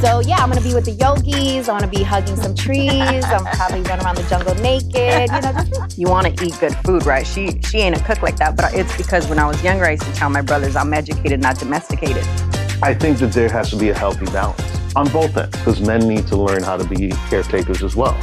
So yeah, I'm gonna be with the yogis. I'm gonna be hugging some trees. I'm probably running around the jungle naked. You know, just You want to eat good food, right? She she ain't a cook like that, but it's because when I was younger, I used to tell my brothers I'm educated, not domesticated. I think that there has to be a healthy balance on both ends because men need to learn how to be caretakers as well.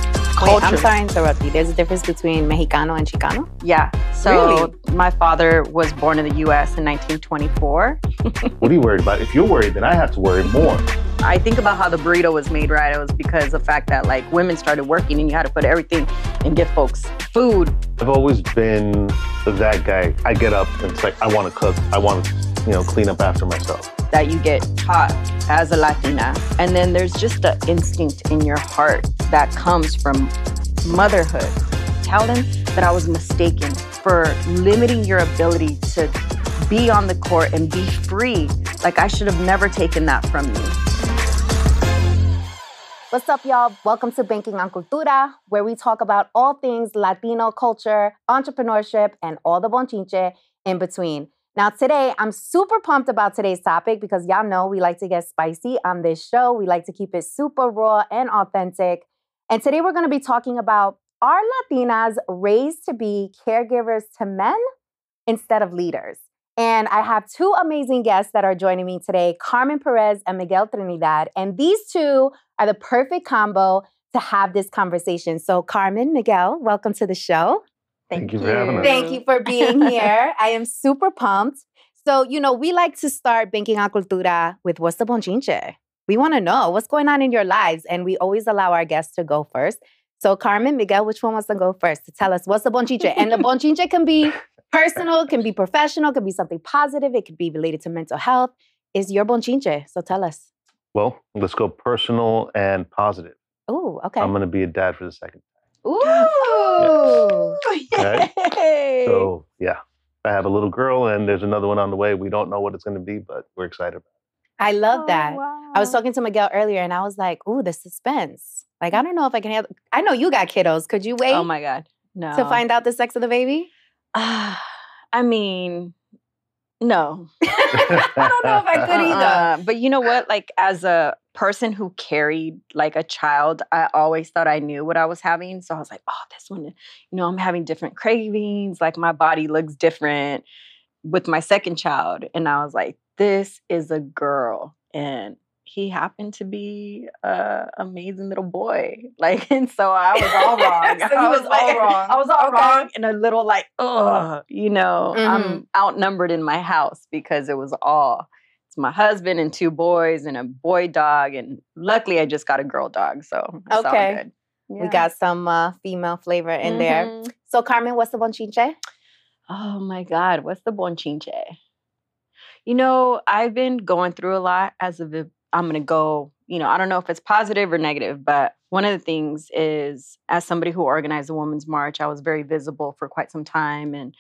Wait, I'm sorry to interrupt you. There's a difference between Mexicano and Chicano. Yeah. So Really? my father was born in the U.S. in 1924. What are you worried about? If you're worried, then I have to worry more. I think about how the burrito was made, right? It was because of the fact that like women started working and you had to put everything and give folks food. I've always been that guy. I get up and it's like I want to cook. I want to, you know, clean up after myself. that you get taught as a Latina. And then there's just the instinct in your heart that comes from motherhood. Tell them that I was mistaken for limiting your ability to be on the court and be free. Like I should have never taken that from you. What's up, y'all? Welcome to Banking on Cultura, where we talk about all things Latino culture, entrepreneurship, and all the bonchinche in between. Now, today, I'm super pumped about today's topic because y'all know we like to get spicy on this show. We like to keep it super raw and authentic. And today, we're going to be talking about are Latinas raised to be caregivers to men instead of leaders? And I have two amazing guests that are joining me today Carmen Perez and Miguel Trinidad. And these two are the perfect combo to have this conversation. So, Carmen, Miguel, welcome to the show. Thank you for having us. Thank you for being here. I am super pumped. So, you know, we like to start Banking on Cultura with what's the bonchinche? We want to know what's going on in your lives, and we always allow our guests to go first. So, Carmen, Miguel, which one wants to go first to tell us what's the bonchinche? And the bonchinche can be personal, can be professional, can be something positive, it could be related to mental health. Is your bonchinche? So tell us. Well, let's go personal and positive. Oh, okay. I'm going to be a dad for the second. time. Ooh. Yay! So, yeah, I have a little girl and there's another one on the way. We don't know what it's going to be, but we're excited about it. I love oh, that. Oh, I was talking to Miguel earlier and I was like, ooh, the suspense. Like, I don't know if I can handle I know you got kiddos. Could you oh wait Oh my God. No. to find out the sex of the baby? Ah, I mean, no. I don't know if I could either. Uh-uh. But you know what? Like as a person who carried like a child, I always thought I knew what I was having. So I was like, oh, this one, you know, I'm having different cravings. Like my body looks different with my second child. And I was like, this is a girl. And he happened to be a amazing little boy. Like, and so I was all wrong. So I was all like- wrong. I was all Okay. wrong and a little like, oh, you know, Mhm. I'm outnumbered in my house because it was all it's my husband and two boys and a boy dog. And luckily I just got a girl dog. So it's all Okay. good. We got some uh, female flavor in there. Mhm. So, Carmen, what's the bonchinche? Oh my God, what's the bonchinche? You know, I've been going through a lot as the- I'm going to go, you know, I don't know if it's positive or negative, but one of the things is as somebody who organized the Women's March, I was very visible for quite some time. And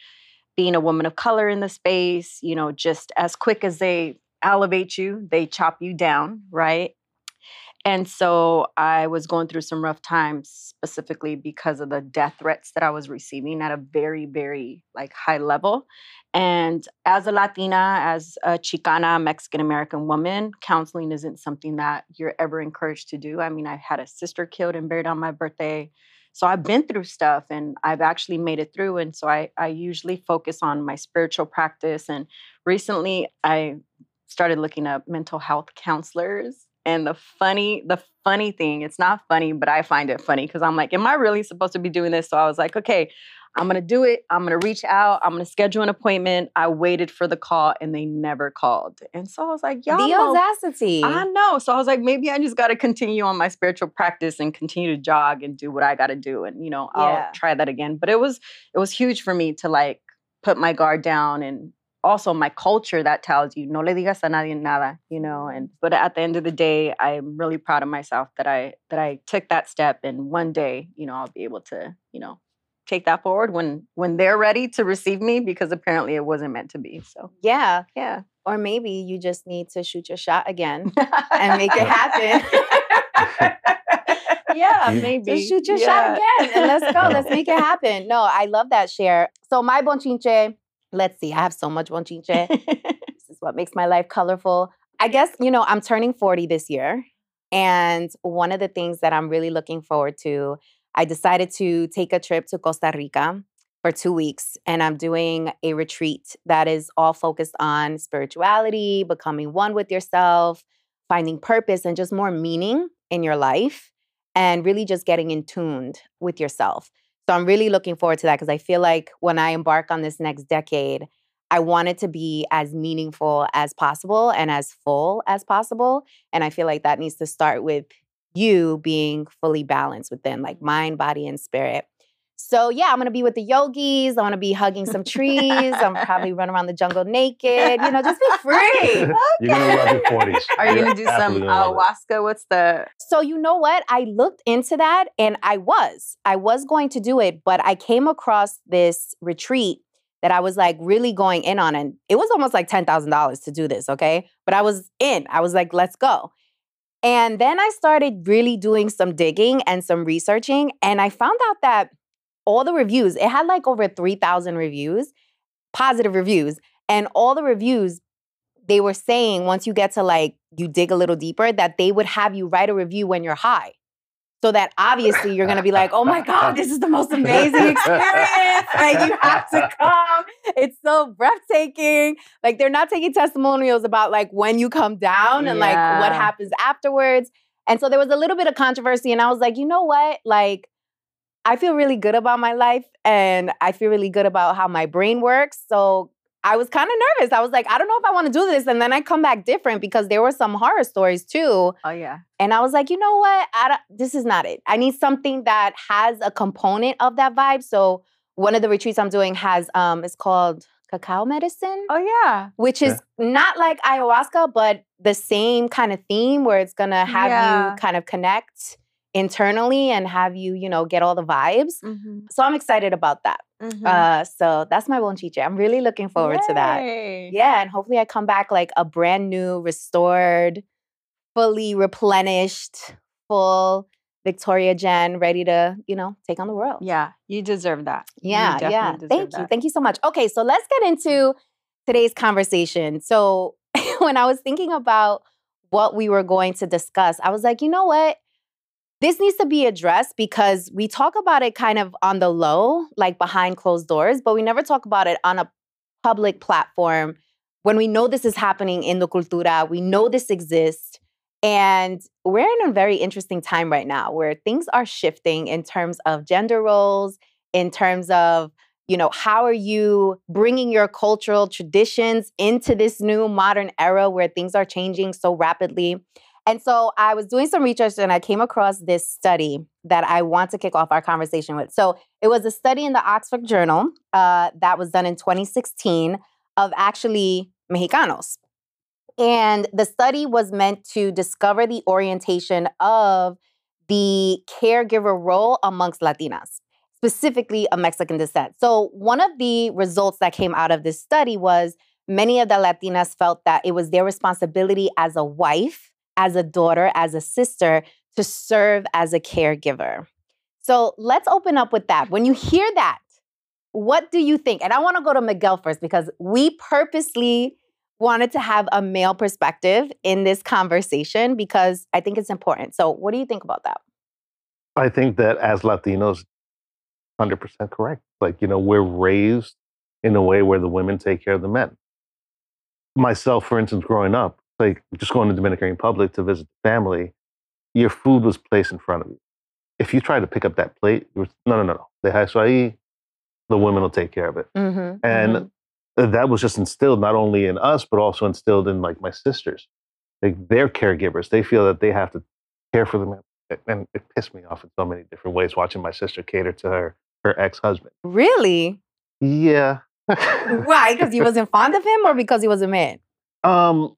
being a woman of color in the space, you know, just as quick as they elevate you, they chop you down, right? And so I was going through some rough times specifically because of the death threats that I was receiving at a very, very like high level. And as a Latina, as a Chicana Mexican American woman, counseling isn't something that you're ever encouraged to do. I mean, I had a sister killed and buried on my birthday. So I've been through stuff and I've actually made it through. And so I, I usually focus on my spiritual practice. And recently I started looking up mental health counselors. And the funny, the funny thing, it's not funny, but I find it funny because I'm like, am I really supposed to be doing this? So I was like, okay, I'm gonna do it. I'm gonna reach out. I'm gonna schedule an appointment. I waited for the call and they never called. And so I was like, y'all the know audacity. I know. So I was like, maybe I just got to continue on my spiritual practice and continue to jog and do what I got to do, and you know, I'll Yeah. try that again. But it was it was huge for me to like put my guard down and also my culture that tells you no le digas a nadie nada, you know. And but at the end of the day, I'm really proud of myself that I that I took that step, and one day, you know, I'll be able to, you know. Take that forward when when they're ready to receive me because apparently it wasn't meant to be. So yeah. yeah, Or maybe you just need to shoot your shot again and make it happen. yeah, maybe. Just shoot your Yeah. shot again and let's go. Let's make it happen. No, I love that share. So my bonchinche, let's see, I have so much bonchinche. this is what makes my life colorful. I guess, you know, I'm turning 40 this year. And one of the things that I'm really looking forward to, I decided to take a trip to Costa Rica for two weeks. And I'm doing a retreat that is all focused on spirituality, becoming one with yourself, finding purpose, and just more meaning in your life, and really just getting in tuned with yourself. So I'm really looking forward to that because I feel like when I embark on this next decade, I want it to be as meaningful as possible and as full as possible. And I feel like that needs to start with you being fully balanced within like mind, body, and spirit. So yeah, I'm gonna be with the yogis. I'm gonna be hugging some trees. I'm probably run around the jungle naked. You know, just be free. You're gonna love your 40s. Are you You're gonna do some absolutely gonna love it. ayahuasca? What's the So you know what? I looked into that and I was. I was going to do it, but I came across this retreat that I was like really going in on and it was almost like $10,000 to do this, okay? But I was in. I was like, let's go. And then I started really doing some digging and some researching and I found out that all the reviews, it had like over 3,000 reviews, positive reviews, and all the reviews they were saying once you get to like you dig a little deeper that they would have you write a review when you're high. So that obviously you're going to be like oh my god this is the most amazing experience like you have to come. It's so breathtaking. Like they're not taking testimonials about like when you come down and like what happens afterwards. And so there was a little bit of controversy and i was like you know what? Like I feel really good about my life and I feel really good about how my brain works. So I was kind of nervous. I was like, I don't know if I want to do this. And then I come back different because there were some horror stories too. Oh yeah. And I was like, you know what? I don't, this is not it. I need something that has a component of that vibe. So one of the retreats I'm doing has, um, it's called cacao medicine Oh yeah. which is not like ayahuasca, but the same kind of theme where it's gonna have Yeah. you kind of connect internally and have you, you know, get all the vibes. Mm-hmm. So I'm excited about that. Uh, so that's my bonchinche. I'm really looking forward to that. Yeah, and hopefully I come back like a brand new, restored, fully replenished, full Victoria Jenn, ready to, you know, take on the world. Yeah, you deserve that. You Yeah, definitely yeah. Thank you. Thank you so much. Okay, so let's get into today's conversation. So, when I was thinking about what we were going to discuss, I was like, you know what? This needs to be addressed because we talk about it kind of on the low, like behind closed doors, but we never talk about it on a public platform when we know this is happening in the cultura, we know this exists. And we're in a very interesting time right now where things are shifting in terms of gender roles, in terms of, you know, how are you bringing your cultural traditions into this new modern era where things are changing so rapidly? And so I was doing some research and I came across this study that I want to kick off our conversation with. So it was a study in the Oxford Journal uh, that was done in 2016 of actually Mexicanos. And the study was meant to discover the orientation of the caregiver role amongst Latinas, specifically of Mexican descent. So, one of the results that came out of this study was many of the Latinas felt that it was their responsibility as a wife, as a daughter, as a sister to serve as a caregiver. So, let's open up with that. When you hear that, what do you think? And I want to go to Miguel first because we purposely wanted to have a male perspective in this conversation because I think it's important. So, what do you think about that? I think that as Latinos, 100% correct. Like, you know, we're raised in a way where the women take care of the men. Myself, for instance, growing up, like just going to Dominican Republic to visit family, your food was placed in front of you. If you try to pick up that plate, were, no, no, no, no. Deja eso ahí. The women will take care of it. Mm-hmm, And that was just instilled not only in us, but also instilled in like my sisters. Like they're caregivers. They feel that they have to care for them. And it pissed me off in so many different ways watching my sister cater to her her ex husband. really? Yeah. Why? Because he wasn't fond of him or because he was a man? um,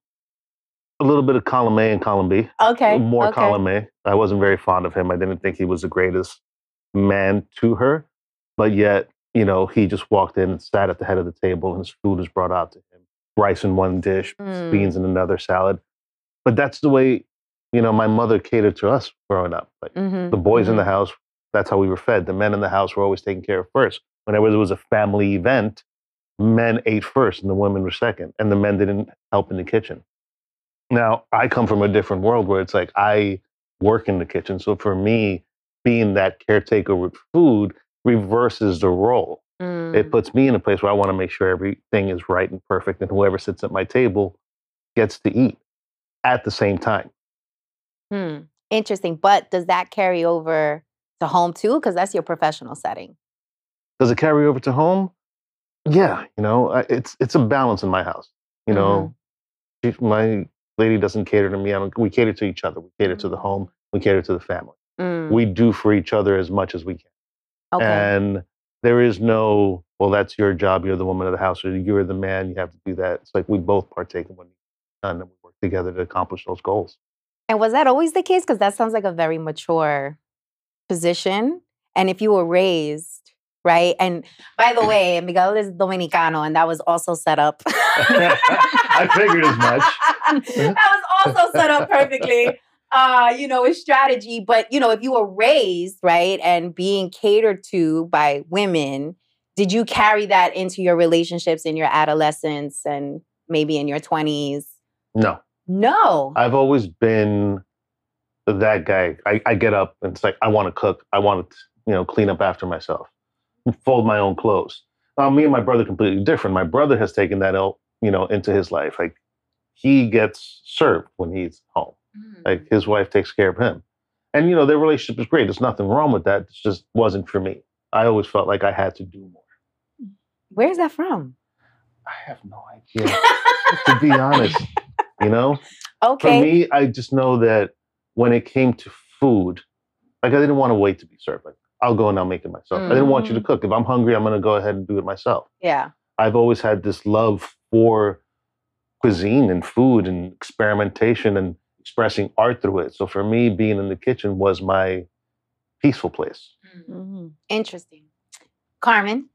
a little bit of column A and column B. Okay. More okay. column A. I wasn't very fond of him. I didn't think he was the greatest man to her, but yet, you know, he just walked in and sat at the head of the table and his food was brought out to him. Rice in one dish, Mm. beans in another salad. But that's the way, you know, my mother catered to us growing up. Like Mhm, the boys in mhm. the house, that's how we were fed. The men in the house were always taken care of first. Whenever there was a family event, men ate first and the women were second, and the men didn't help in the kitchen. Now, I come from a different world where it's like I work in the kitchen. So for me, being that caretaker with food reverses the role. Mm. It puts me in a place where I want to make sure everything is right and perfect, and whoever sits at my table gets to eat at the same time. Hmm. Interesting. But does that carry over to home too? Because that's your professional setting. Does it carry over to home? Yeah, you know, it's it's a balance in my house. You know, she- my lady doesn't cater to me. I don't, we cater to each other. We cater to the home. We cater to the family. Mm. We do for each other as much as we can. Okay. And there is no, well, that's your job. You're the woman of the house, or you're the man. You have to do that. It's like we both partake in what needs done, and we work together to accomplish those goals. And was that always the case? Because that sounds like a very mature position. And if you were raised, right? And by the way, Miguel is Dominicano, and that was also set up. I figured as much. that was also set up perfectly. Uh, you know, with strategy. But you know, if you were raised, right, and being catered to by women, did you carry that into your relationships in your adolescence and maybe in your 20s? No, No. I've always been that guy. I, I get up and it's like I want to cook. I want to, you know, clean up after myself, fold my own clothes. Now, me and my brother completely different. My brother has taken that, out, you know, into his life. Like he gets served when he's home. Mm. Like his wife takes care of him, and you know their relationship is great. There's nothing wrong with that. It just wasn't for me. I always felt like I had to do more. Where's that from? I have no idea, to be honest. You know, Okay. for me, I just know that when it came to food, like I didn't want to wait to be served. Like I'll go and I'll make it myself. I didn't want you to mm. cook. If I'm hungry, I'm going to go ahead and do it myself. yeah. I've always had this love for cuisine and food and experimentation and expressing art through it. So for me, being in the kitchen was my peaceful place. Mhm. Interesting. Carmen,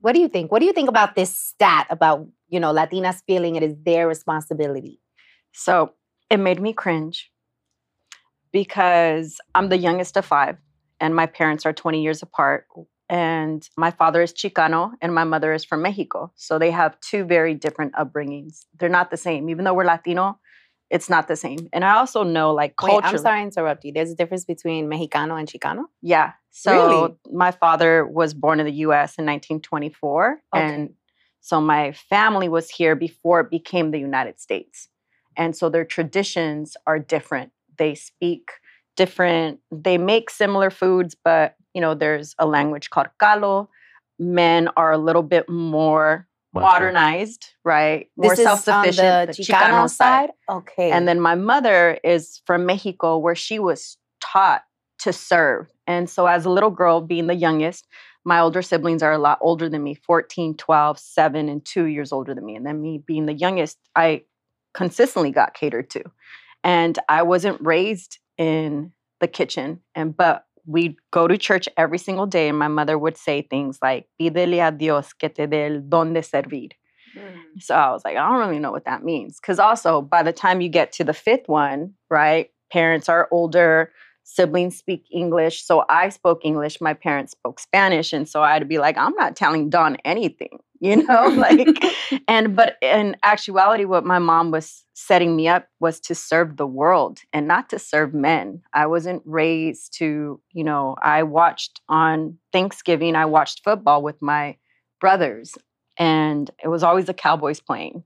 what do you think? What do you think about this stat about, you know, Latinas feeling it is their responsibility? So it made me cringe because I'm the youngest of five, and my parents are 20 years apart. And my father is Chicano, and my mother is from Mexico. So they have two very different upbringings. They're not the same. Even though we're Latino, it's not the same. And I also know, like, culture. I'm sorry to interrupt you. There's a difference between Mexicano and Chicano? Yeah. So Really? my father was born in the US in 1924. Okay. And so my family was here before it became the United States. And so their traditions are different. They speak different, they make similar foods, but you know, there's a language called Calo. Men are a little bit more Macho. modernized, right? More this is on self-sufficient. the Chicano, side? Okay. And then my mother is from Mexico, where she was taught to serve. And so, as a little girl, being the youngest, my older siblings are a lot older than me 14, 12, 7, and 2 years older than me. And then, me being the youngest, I consistently got catered to. And I wasn't raised in the kitchen. And but we'd go to church every single day, and my mother would say things like, Pídele a Dios que te dé el don de servir. Mm. So I was like, I don't really know what that means. Because also, by the time you get to the fifth one, right, parents are older, siblings speak English. So I spoke English, my parents spoke Spanish. And so i'd be like, I'm not telling Don anything, you know? like, and, but in actuality, what my mom was setting me up was to serve the world and not to serve men. I wasn't raised to, you know, I watched on Thanksgiving, I watched football with my brothers and it was always the Cowboys playing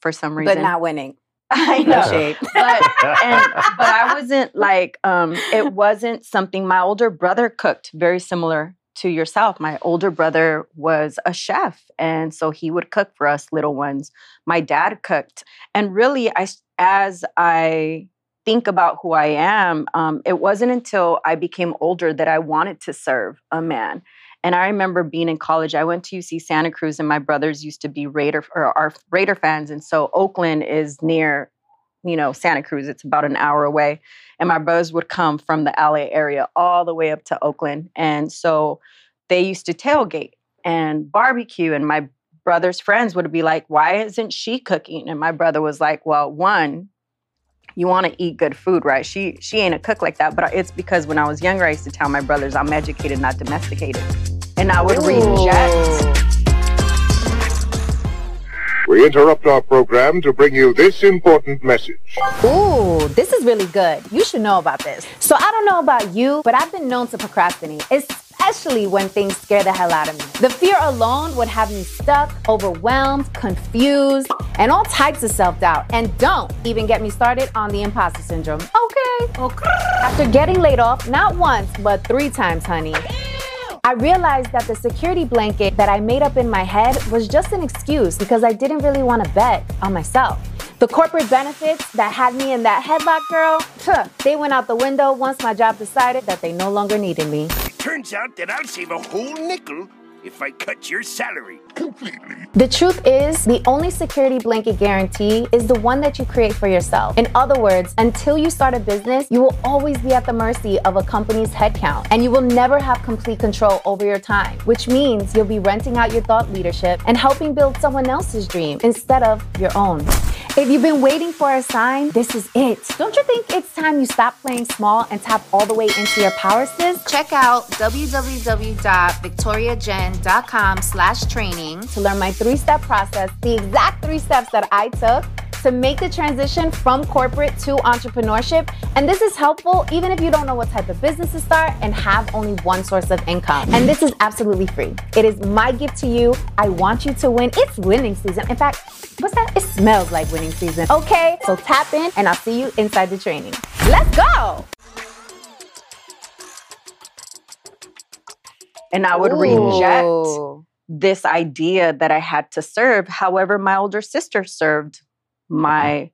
for some reason. but not winning. I know, but and but I wasn't like um it wasn't something my older brother cooked very similar to yourself. My older brother was a chef and so he would cook for us little ones. My dad cooked and really I as I think about who I am, um, it wasn't until I became older that I wanted to serve a man. And I remember being in college, I went to UC Santa Cruz, and my brothers used to be Raider or are Raider fans. And so Oakland is near, you know, Santa Cruz. It's about an hour away. And my brothers would come from the LA area all the way up to Oakland. And so they used to tailgate and barbecue. And my brother's friends would be like, Why isn't she cooking? And my brother was like, Well, one, you want to eat good food, right? She she ain't a cook like that, but it's because when I was younger, I used to tell my brothers I'm educated, not domesticated, and I would reject. We interrupt our program to bring you this important message. Ooh, this is really good. You should know about this. So I don't know about you, but I've been known to procrastinate, especially when things scare the hell out of me. The fear alone would have me stuck, overwhelmed, confused, and all types of self doubt. And don't even get me started on the imposter syndrome. Okay. Okay. After getting laid off, not once, but three times, honey. I realized that the security blanket that I made up in my head was just an excuse because I didn't really want to bet on myself. The corporate benefits that had me in that headlock, girl, they went out the window once my job decided that they no longer needed me. Turns out that I'll save a whole nickel if I cut your salary completely. The truth is, the only security blanket guarantee is the one that you create for yourself. In other words, until you start a business, you will always be at the mercy of a company's headcount, and you will never have complete control over your time, which means you'll be renting out your thought leadership and helping build someone else's dream instead of your own. If you've been waiting for a sign, this is it. Don't you think it's time you stop playing small and tap all the way into your power, sis? Check out www.victoriajenn.com slash training to learn my three-step process, the exact three steps that I took to make the transition from corporate to entrepreneurship. And this is helpful even if you don't know what type of business to start and have only one source of income. And this is absolutely free. It is my gift to you. I want you to win. It's winning season. In fact, what's that? It smells like winning season. Okay, so tap in and I'll see you inside the training. Let's go. And I would reject this idea that I had to serve. However, my older sister served my mm-hmm.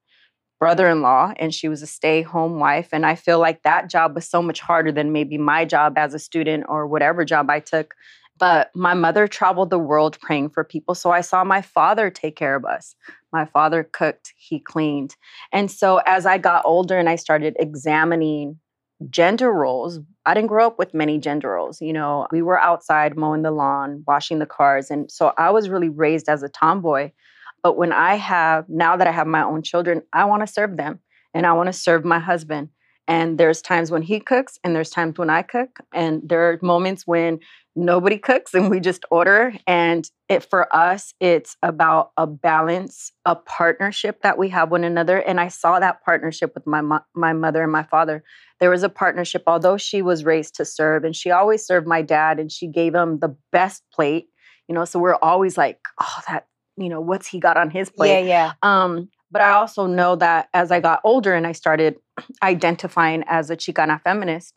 brother in law, and she was a stay home wife. And I feel like that job was so much harder than maybe my job as a student or whatever job I took. But my mother traveled the world praying for people. So I saw my father take care of us. My father cooked, he cleaned. And so as I got older and I started examining gender roles, I didn't grow up with many gender roles. You know, we were outside mowing the lawn, washing the cars. And so I was really raised as a tomboy. But when I have, now that I have my own children, I want to serve them and I want to serve my husband. And there's times when he cooks and there's times when I cook. And there are moments when nobody cooks and we just order. And it for us, it's about a balance, a partnership that we have one another. And I saw that partnership with my mo- my mother and my father. There was a partnership, although she was raised to serve, and she always served my dad, and she gave him the best plate. You know, so we're always like, oh, that you know, what's he got on his plate? Yeah, yeah. Um, but I also know that as I got older and I started identifying as a Chicana feminist,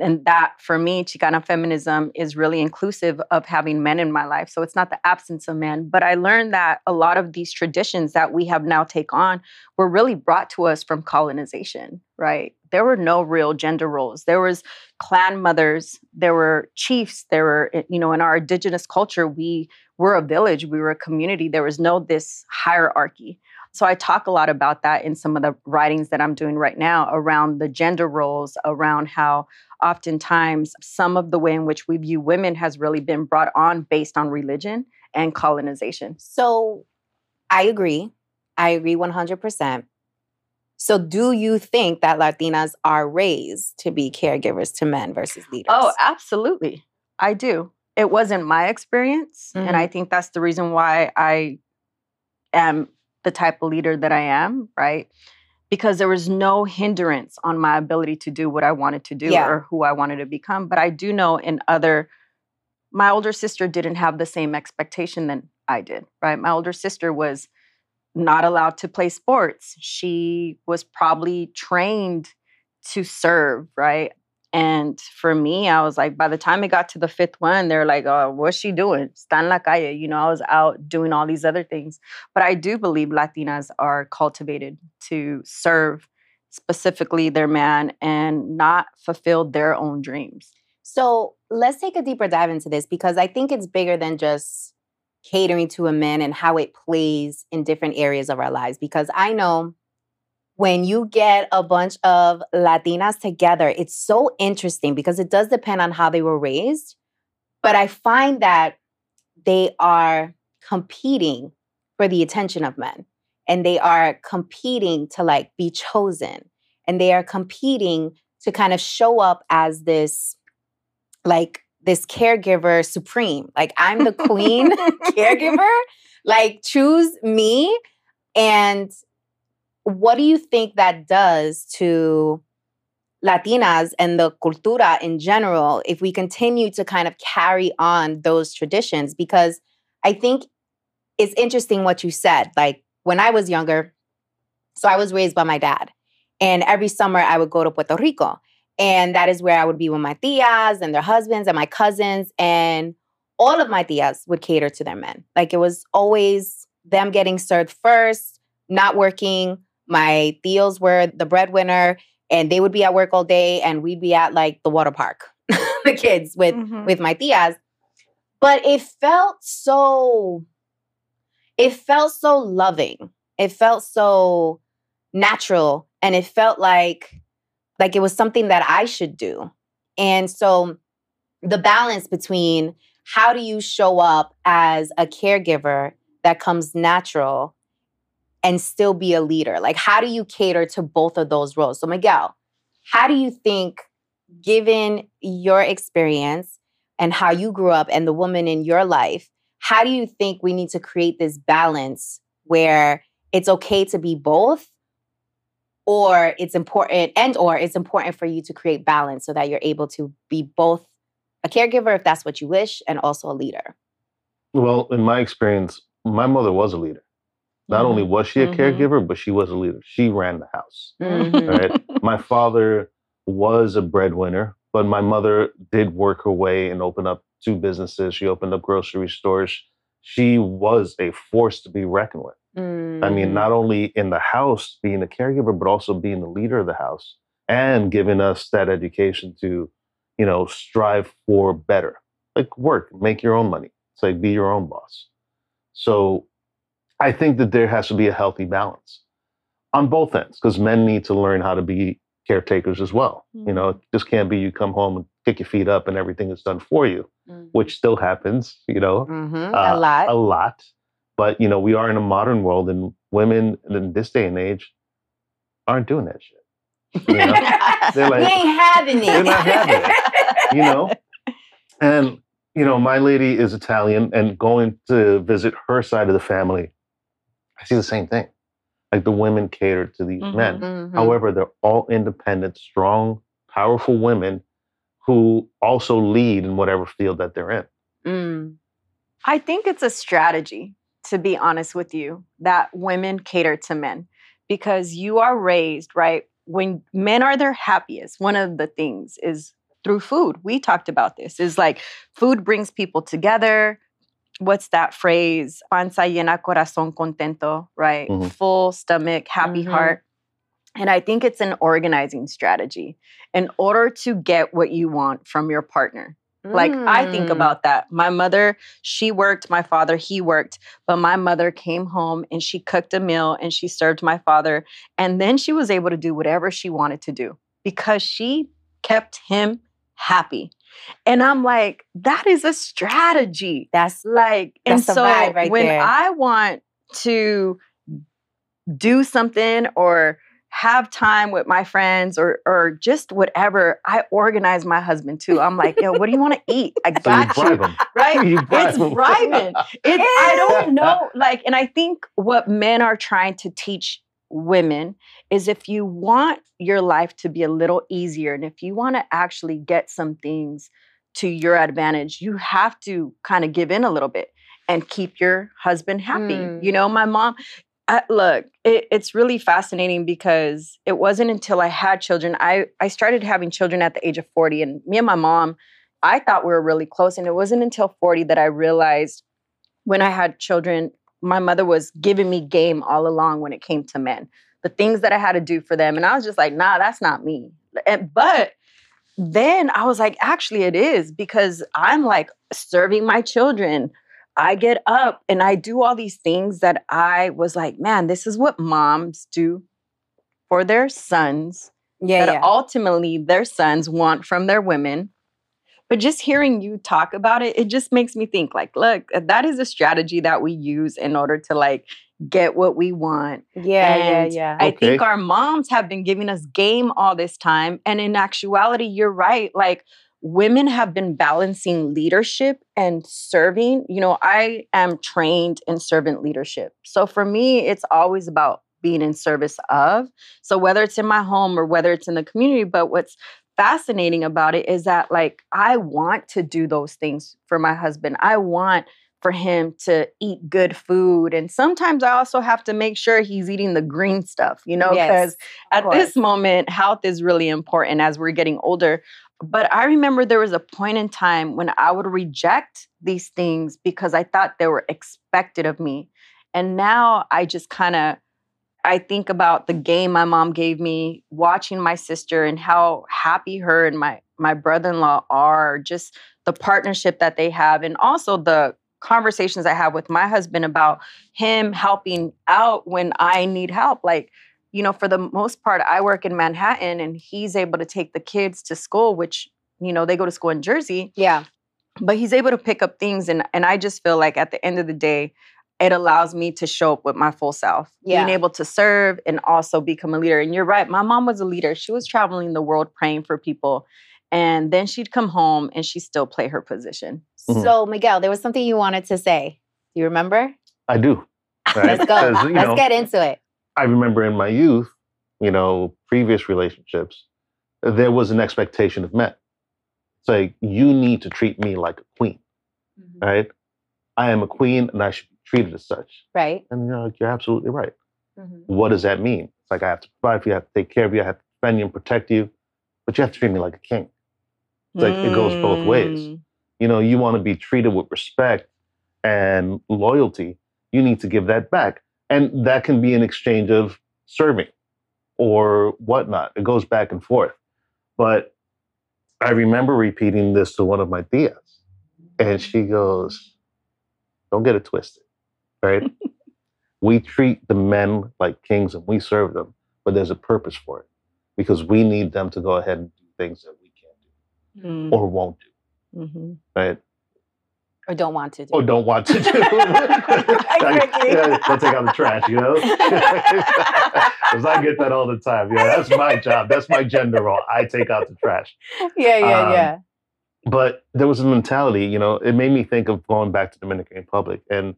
and that for me, Chicana feminism is really inclusive of having men in my life. So it's not the absence of men, but I learned that a lot of these traditions that we have now take on were really brought to us from colonization, right? There were no real gender roles. There was clan mothers, there were chiefs, there were, eh, you know, in our indigenous culture, we were a village, we were a community. There was no this hierarchy. So I talk a lot about that in some of the writings that I'm doing right now around the gender roles, around how oftentimes some of the way in which we view women has really been brought on based on religion and colonization. So I agree. I agree 100%. So, do you think that Latinas are raised to be caregivers to men versus leaders? Oh, absolutely. I do. It wasn't my experience. Mm-hmm. And I think that's the reason why I am the type of leader that I am, right? Because there was no hindrance on my ability to do what I wanted to do yeah. or who I wanted to become. But I do know in other, my older sister didn't have the same expectation than I did, right? My older sister was not allowed to play sports. She was probably trained to serve, right? And for me, I was like, by the time it got to the fifth one, they're like, oh, what's she doing? Está en la calle. You know, I was out doing all these other things. But I do believe Latinas are cultivated to serve specifically their man and not fulfill their own dreams. So let's take a deeper dive into this because I think it's bigger than just catering to a man and how it plays in different areas of our lives. Because I know when you get a bunch of Latinas together, it's so interesting because it does depend on how they were raised. But I find that they are competing for the attention of men and they are competing to like be chosen and they are competing to kind of show up as this like this caregiver supreme like i'm the queen caregiver like choose me. And what do you think that does to Latinas and the cultura in general if we continue to kind of carry on those traditions? Because I think it's interesting what you said. Like when I was younger, so I was raised by my dad. And every summer I would go to Puerto Rico. And that is where I would be with my tias and their husbands and my cousins. And all of my tias would cater to their men. Like it was always them getting served first, not working. My tios were the breadwinner, and they would be at work all day, and we'd be at like the water park, the kids with Mhm. with my tias. But it felt so, it felt so loving. It felt so natural, and it felt like like it was something that I should do. And so the balance between how do you show up as a caregiver that comes natural and still be a leader? Like, how do you cater to both of those roles? So, Miguel, how do you think, given your experience and how you grew up and the woman in your life, how do you think we need to create this balance where it's okay to be both? Or it's important, and or it's important for you to create balance so that you're able to be both a caregiver if that's what you wish and also a leader. Well, in my experience, my mother was a leader. Not only was she a Mhm. caregiver, but she was a leader. She ran the house. Mhm. Right? my father was a breadwinner, but my mother did work her way and open up two businesses. She opened up grocery stores. She was a force to be reckoned with. I Mm-hmm. mean, not only in the house being a caregiver, but also being the leader of the house and giving us that education to, you know, strive for better. Like work, make your own money. It's like be your own boss. So I think that there has to be a healthy balance on both ends because men need to learn how to be caretakers as well. You know, it just can't be you come home and kick your feet up and everything is done for you, Mhm. which still happens, you know Mhm. uh, a lot. a lot. But you know, we are in a modern world, and women in this day and age aren't doing that shit. You know, they're like- we ain't having it. They're not having you know? and you know, my lady is Italian, and going to visit her side of the family, I see the same thing. Like the women cater to these men. Mhm. However, they're all independent, strong, powerful women who also lead in whatever field that they're in. Mm. I think it's a strategy, to be honest with you, that women cater to men because you are raised, right? When men are their happiest, one of the things is through food. We talked about this, is like food brings people together. What's that phrase? Panza llena, corazón contento, right? Mhm. Full stomach, happy Mhm. heart. And I think it's an organizing strategy in order to get what you want from your partner. Like I think Mm. about that. My mother, she worked, my father, he worked, but my mother came home and she cooked a meal and she served my father and then she was able to do whatever she wanted to do because she kept him happy. And I'm like, that is a strategy. That's Like, and That's the so vibe right when there. I want to do something or have time with my friends or or just whatever, I organize my husband too. I'm like, yo, what do you want to eat? I So you got you. bribe. Right? You bribe It's 'em. bribing. It's I don't know. Like, and I think what men are trying to teach women is if you want your life to be a little easier and if you want to actually get some things to your advantage, you have to kind of give in a little bit and keep your husband happy. Mm. You know, my mom, I, look, it, it's really fascinating because it wasn't until I had children. I, I started having children at the age of 40, and me and my mom, I thought we were really close. And it wasn't until 40 that I realized when I had children, my mother was giving me game all along when it came to men, the things that I had to do for them. And I was just like, nah, that's not me. And, but then I was like, actually, it is because I'm like serving my children. I get up and I do all these things that I was like, man, this is what moms do for their sons yeah, that yeah. ultimately their sons want from their women. But just hearing you talk about it, it just makes me think like, look, uh, that is a strategy that we use in order to like get what we want. yeah, And yeah, yeah. I Okay. think our moms have been giving us game all this time. And in actuality, you're right. Like women have been balancing leadership and serving. You know, I am trained in servant leadership. So for me, it's always about being in service of. So whether it's in my home or whether it's in the community, but what's fascinating about it is that like I want to do those things for my husband. I want for him to eat good food. And sometimes I also have to make sure he's eating the green stuff, you know, because Yes, at this moment, health is really important as we're getting older. But I remember there was a point in time when I would reject these things because I thought they were expected of me. And now I just kind of I think about the game my mom gave me, watching my sister and how happy her and my my brother-in-law are, just the partnership that they have and also the conversations I have with my husband about him helping out when I need help. Like, you know, for the most part, I work in Manhattan and he's able to take the kids to school, which, you know, they go to school in Jersey Yeah. but he's able to pick up things and and I just feel like at the end of the day it allows me to show up with my full self Yeah. being able to serve and also become a leader and you're right my mom was a leader she was traveling the world praying for people and then she'd come home and she'd still play her position Mhm. So, Miguel, there was something you wanted to say. Do you remember? I do. right? Let's go. 'Cause, you Let's know, get into it. I remember in my youth, you know, previous relationships, there was an expectation of men. It's like, you need to treat me like a queen, right? I am a queen and I should be treated as such. Right. And you're like, you're absolutely right. Mhm. What does that mean? It's like, I have to provide for you, I have to take care of you, I have to defend you and protect you, but you have to treat me like a king. It's like, it goes both ways. Mm. You know, you want to be treated with respect and loyalty, you need to give that back. And that can be an exchange of serving or whatnot. It goes back and forth. But I remember repeating this to one of my tias, and she goes, Don't get it twisted, right? we treat the men like kings and we serve them, but there's a purpose for it because we need them to go ahead and do things that we can't Mm. do or won't do, Mhm. right? Or don't want to do. or don't want to do. Exactly. yeah, go take out the trash, you know? Because I get that all the time. Yeah, that's my job. That's my gender role. I take out the trash. yeah, yeah, Um, yeah. But there was a mentality, you know, it made me think of going back to Dominican Republic. And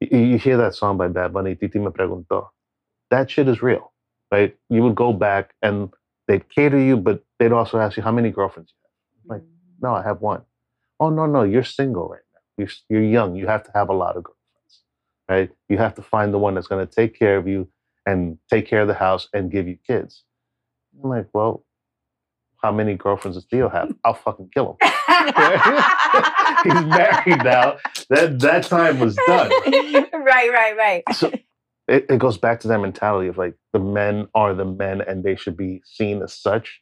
you, you hear that song by Bad Bunny, Titi me preguntó. That shit is real, right? You would go back and they'd cater you, but they'd also ask you, how many girlfriends you have? like, mm. No, I have one. Oh, no, no, you're single right now. You're, you're young. You have to have a lot of girlfriends, right? You have to find the one that's going to take care of you and take care of the house and give you kids. I'm like, well, how many girlfriends does Theo have? I'll fucking kill him. He's married now. That that time was done. right, right, right. So it, it goes back to that mentality of like the men are the men and they should be seen as such.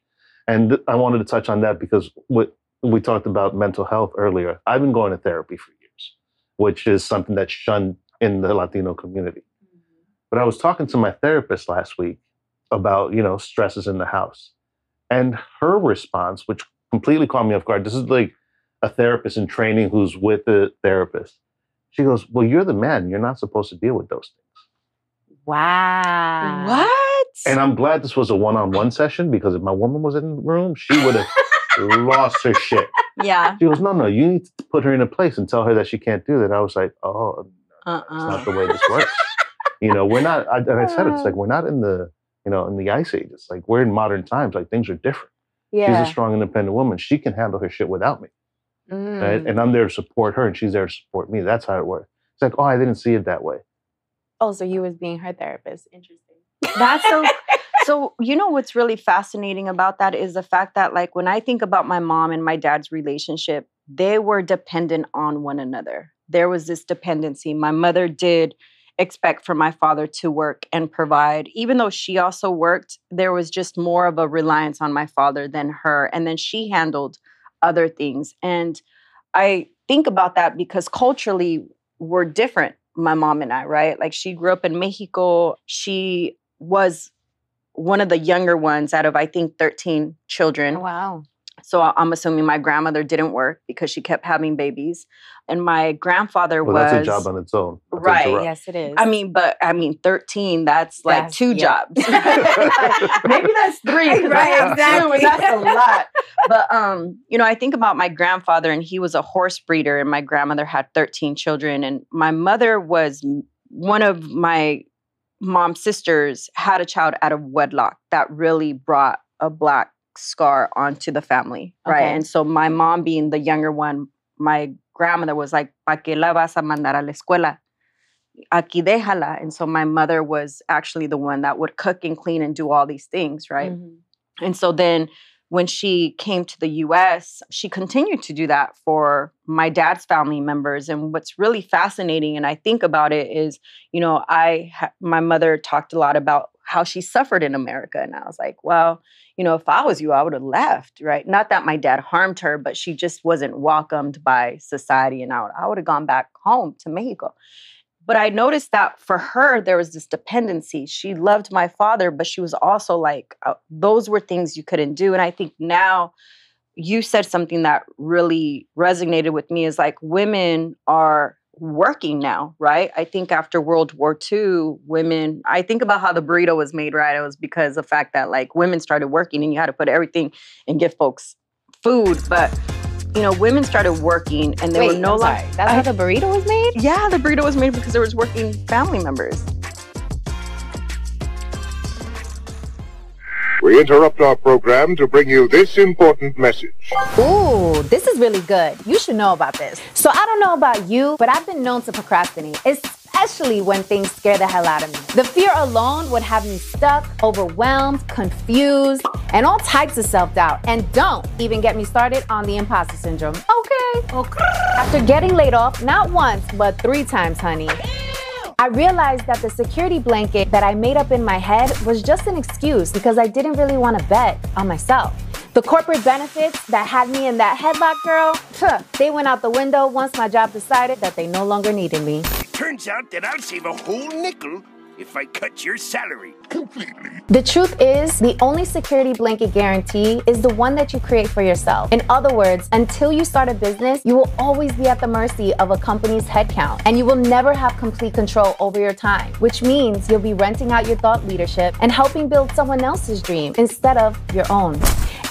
And th- I wanted to touch on that because what we talked about mental health earlier. I've been going to therapy for years, which is something that's shunned in the Latino community. Mm-hmm. But I was talking to my therapist last week about, you know, stresses in the house. And her response, which completely caught me off guard, this is like a therapist in training who's with the therapist. She goes, Well, you're the man. You're not supposed to deal with those things. Wow. what And I'm glad this was a one on one session because if my woman was in the room, she would have lost her shit. yeah She goes, No, no, you need to put her in a place and tell her that she can't do that. I was like, Oh, that's uh-uh. not the way this uh-uh. works. you know, we're not, I, and I said, it's uh-huh. like, we're not in the, you know, in the ice age. It's like, we're in modern times. Like, things are different. Yeah. She's a strong, independent woman. She can handle her shit without me. Right. Mm. And I'm there to support her and she's there to support me. That's how it works. It's like, Oh, I didn't see it that way. Oh, so you was being her therapist. Interesting. That's so. so you know what's really fascinating about that is the fact that like when I think about my mom and my dad's relationship, they were dependent on one another. There was this dependency. My mother did expect for my father to work and provide. Even though she also worked, there was just more of a reliance on my father than her. And then she handled other things. And I think about that because culturally we're different, my mom and I, right? Like she grew up in Mexico. She was one of the younger ones out of, I think, 13 children. Oh, wow. So I- I'm assuming my grandmother didn't work because she kept having babies. And my grandfather Well, was that's a job on its own. not to Right. Yes, it is. I mean, but I mean, 13, that's like That's- two yeah. jobs. Maybe that's three. Right, have two, exactly. That's a lot. But, um, you know, I think about my grandfather, and he was a horse breeder, and my grandmother had 13 children. And my mother was one of my mom's sisters, had a child out of wedlock that really brought a black scar onto the family. Right. Okay. And so my mom being the younger one, my grandmother was like, ¿Pa qué la vas a mandar a la escuela? Aquí déjala. And so my mother was actually the one that would cook and clean and do all these things, right? Mhm. And so then when she came to the US, she continued to do that for my dad's family members. And what's really fascinating, and I think about it, is, you know, I, ha- my mother talked a lot about how she suffered in America. And I was like, well, you know, if I was you, I would have left, right? Not that my dad harmed her, but she just wasn't welcomed by society. And I would, I would have gone back home to Mexico. But I noticed that for her, there was this dependency. She loved my father, but she was also like, uh, those were things you couldn't do. And I think now you said something that really resonated with me is like women are working now, right? I think after World War II, women, I think about how the burrito was made, right? It was because of the fact that like women started working and you had to put everything and give folks food. But, you know, women started working and there Wait, were no sorry. That's how the burrito was made? Yeah, the burrito was made because there was working family members. We interrupt our program to bring you this important message. Ooh, this is really good. You should know about this. So I don't know about you, but I've been known to procrastinate, especially when things scare the hell out of me. The fear alone would have me stuck, overwhelmed, confused, and all types of self-doubt. And don't even get me started on the imposter syndrome. Okay. Okay. After getting laid off, not once, but three times, honey. I realized that the security blanket that I made up in my head was just an excuse because I didn't really want to bet on myself. The corporate benefits that had me in that headlock, girl, they went out the window once my job decided that they no longer needed me. Turns out that I'll save a whole nickel if I cut your salary completely. The truth is, the only security blanket guarantee is the one that you create for yourself. In other words, until you start a business, you will always be at the mercy of a company's headcount, and you will never have complete control over your time, which means you'll be renting out your thought leadership and helping build someone else's dream instead of your own.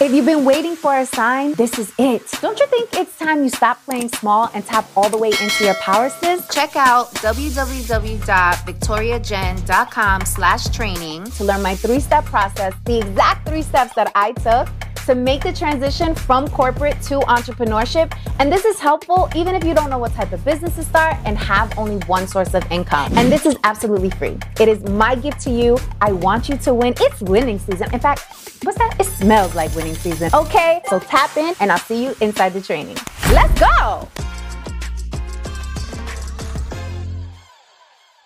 If you've been waiting for a sign, this is it. Don't you think it's time you stop playing small and tap all the way into your power, sis? Check out www.victoriajenn.com slash training to learn my three-step process, the exact three steps that I took to make the transition from corporate to entrepreneurship. And this is helpful even if you don't know what type of business to start and have only one source of income. And this is absolutely free. It is my gift to you. I want you to win. It's winning season. In fact, what's that? It smells like winning season. Okay, so tap in and I'll see you inside the training. Let's go.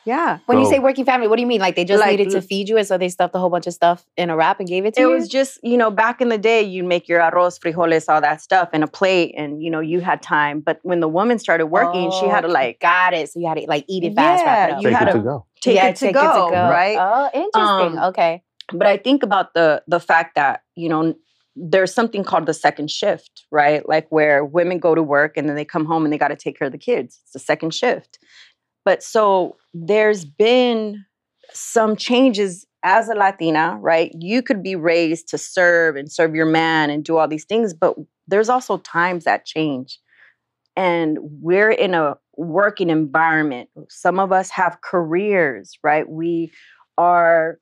Yeah. When you say working family, what do you mean? Like they just Like, needed to feed you and so they stuffed a whole bunch of stuff in a wrap and gave it to It you? It was just, you know, back in the day, you'd make your arroz, frijoles, all that stuff in a plate, and you know, you had time. But when the woman started working, she had to Oh, like got it. So you had to like eat it fast, wrap it Yeah, up. you Take had it to- to go. take, Yeah, it, to go, right? Oh, interesting. Um, okay. But I think about the the fact that you know there's something called the second shift, right? Like where women go to work and then they come home and they got to take care of the kids. It's the second shift. But so there's been some changes as a Latina, right? You could be raised to serve and serve your man and do all these things, but there's also times that change. And we're in a working environment. Some of us have careers, right? We are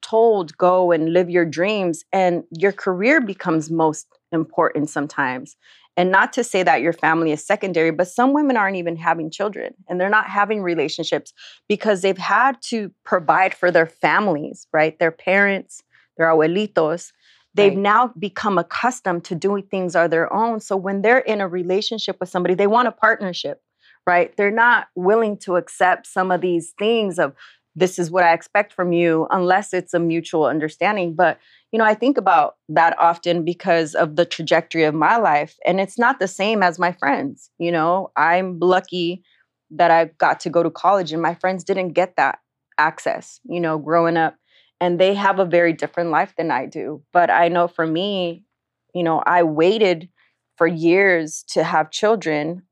told go and live your dreams and your career becomes most important sometimes and not to say that your family is secondary but some women aren't even having children and they're not having relationships because they've had to provide for their families right their parents their abuelitos they've Right. now become accustomed to doing things on their own so when they're in a relationship with somebody they want a partnership right they're not willing to accept some of these things of this is what I expect from you, unless it's a mutual understanding. But, you know, I think about that often because of the trajectory of my life. And it's not the same as my friends. You know, I'm lucky that I got to go to college and my friends didn't get that access, you know, growing up. And they have a very different life than I do. But I know for me, you know, I waited for years to have children.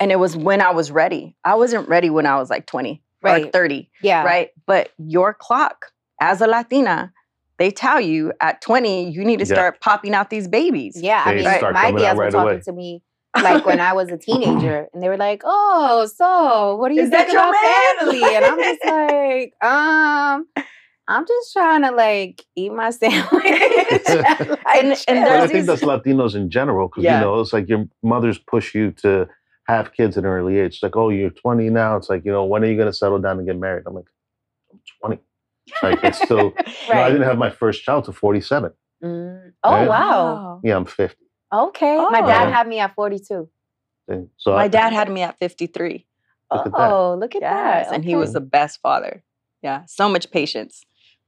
And it was when I was ready. I wasn't ready when I was like 20 or Right. 30, Yeah. right? But your clock as a Latina, they tell you at 20, you need to Yeah. start popping out these babies. Yeah. I mean, start my coming out were right talking away. to me like when I was a teenager, and they were like, "Oh, so what do you Is that think your about man?" family?" And I'm just like, um. I'm just trying to like eat my sandwich. And- and chill. But I think these- that's Latinos in general because Yeah. you know it's like your mothers push you to have kids at an early age. It's like, oh, you're 20 now. It's like, you know, when are you going to settle down and get married? I'm like, I'm 20. Like it's still. you know, I didn't have my first child till 47. Mm. Oh Right? wow. Yeah, I'm 50. Okay. My dad Oh. had me at 42. And So My I, dad had me at 53. Look at that. Oh, look at Yes, that. and he was the best father. Yeah, so much patience.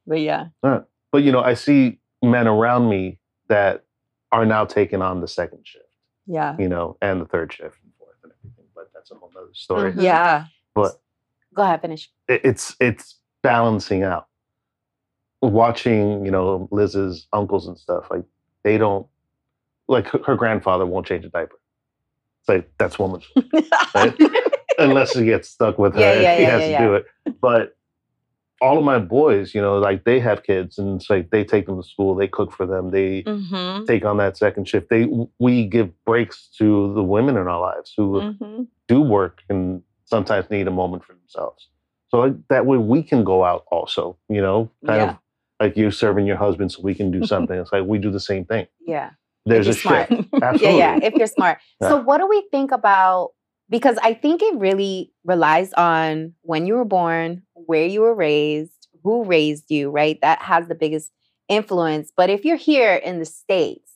But yeah. But you know, I see men around me that are now taking on the second shift, Yeah. you know, and the third shift and fourth and everything. But that's a whole nother story. Mhm. Yeah. But Go ahead, finish. it- it's it's balancing out. Watching, you know, Liz's uncles and stuff, like they don't like her, her grandfather won't change a diaper. It's like that's woman's Right? unless he gets stuck with her Yeah, yeah, he yeah, has to do it. But all of my boys, you know, like they have kids and it's like they take them to school, they cook for them, they mm-hmm. take on that second shift. They we give breaks to the women in our lives who Mm-hmm. do work and sometimes need a moment for themselves. So that way we can go out also, you know, kind Yeah. of like you serving your husband so we can do something. it's like we do the same thing. Yeah. There's a smart. shift. Yeah, Absolutely. yeah. If you're smart. So, what do we think about? Because I think it really relies on when you were born, where you were raised, who raised you, right? That has the biggest influence. But if you're here in the States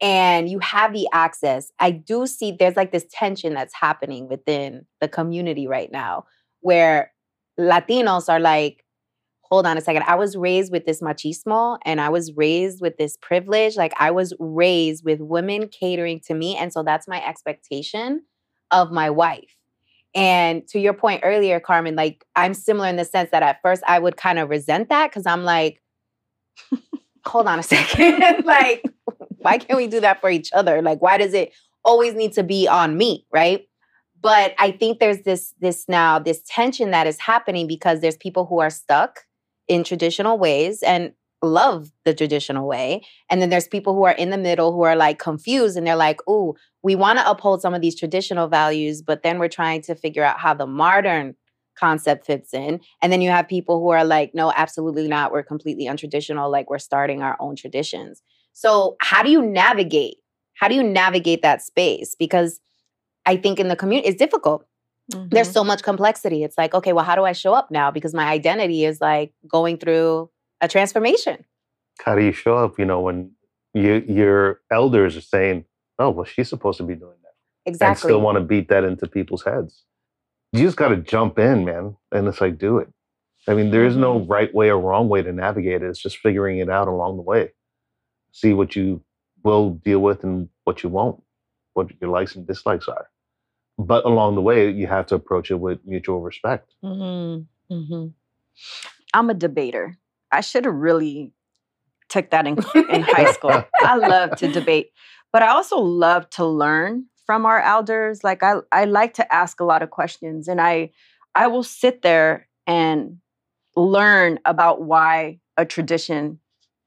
and you have the access, I do see there's like this tension that's happening within the community right now where Latinos are like, hold on a second. I was raised with this machismo and I was raised with this privilege. Like I was raised with women catering to me. And so that's my expectation of my wife. And to your point earlier, Carmen, like I'm similar in the sense that at first I would kind of resent that because I'm like, hold on a second. like, why can't we do that for each other? Like, why does it always need to be on me? Right. But I think there's this this now this tension that is happening because there's people who are stuck in traditional ways and love the traditional way. And then there's people who are in the middle who are like confused and they're like, oh we want to uphold some of these traditional values, but then we're trying to figure out how the modern concept fits in." And then you have people who are like, "No, absolutely not. We're completely untraditional. Like we're starting our own traditions." So, how do you navigate? How do you navigate that space? Because I think in the community it's difficult there's Mm-hmm. so much complexity. It's like, okay, well, how do I show up now? Because my identity is like going through a transformation. How do you show up, you know, when you, your elders are saying, oh, well, she's supposed to be doing that. exactly, And still want to beat that into people's heads. You just got to jump in, man. And it's like, do it. I mean, there is no right way or wrong way to navigate it. It's just figuring it out along the way. See what you will deal with and what you won't, what your likes and dislikes are. But along the way, you have to approach it with mutual respect. Mm-hmm. Mm-hmm. I'm a debater. I should have really took that in, in high school. I love to debate, but I also love to learn from our elders. Like I, I like to ask a lot of questions, and I, I will sit there and learn about why a tradition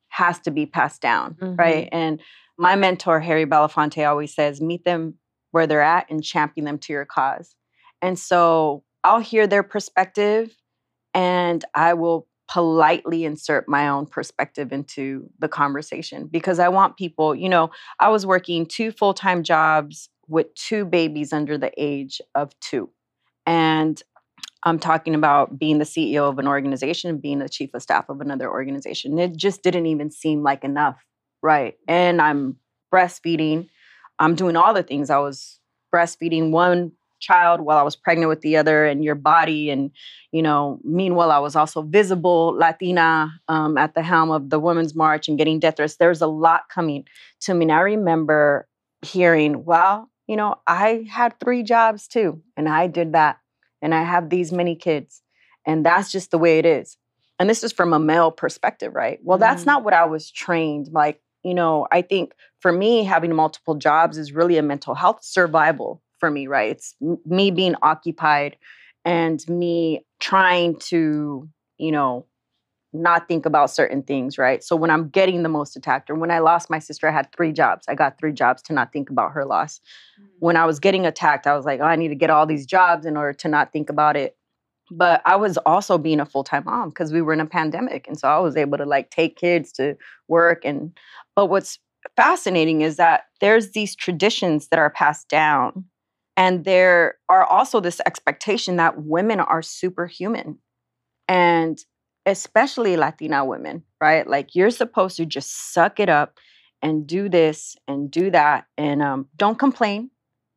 has to be passed down, right? And my mentor Harry Belafonte always says, "Meet them where they're at and champion them to your cause." And so I'll hear their perspective, and I will politely insert my own perspective into the conversation because I want people, you know, I was working two full time jobs with two babies under the age of two. And I'm talking about being the CEO of an organization, being the chief of staff of another organization. It just didn't even seem like enough. Right. And I'm breastfeeding. I'm doing all the things. I was breastfeeding one child while I was pregnant with the other, and your body. And, you know, meanwhile, I was also visible Latina um, at the helm of the Women's March and getting death threats. There's a lot coming to me. And I remember hearing, well, you know, I had three jobs too, and I did that. And I have these many kids. And that's just the way it is. And this is from a male perspective, right? Well, that's Mm. not what I was trained. Like, you know, I think for me, having multiple jobs is really a mental health survival for me, right? It's m- me being occupied and me trying to, you know, not think about certain things, right? So when I'm getting the most attacked, or when I lost my sister, I had three jobs. I got three jobs to not think about her loss. Mm. When I was getting attacked, I was like, oh, I need to get all these jobs in order to not think about it. But I was also being a full time mom because we were in a pandemic. And so I was able to like take kids to work. And, but what's fascinating is that there's these traditions that are passed down. And there are also this expectation that women are superhuman. And especially Latina women, right? Like you're supposed to just suck it up and do this and do that and um, don't complain,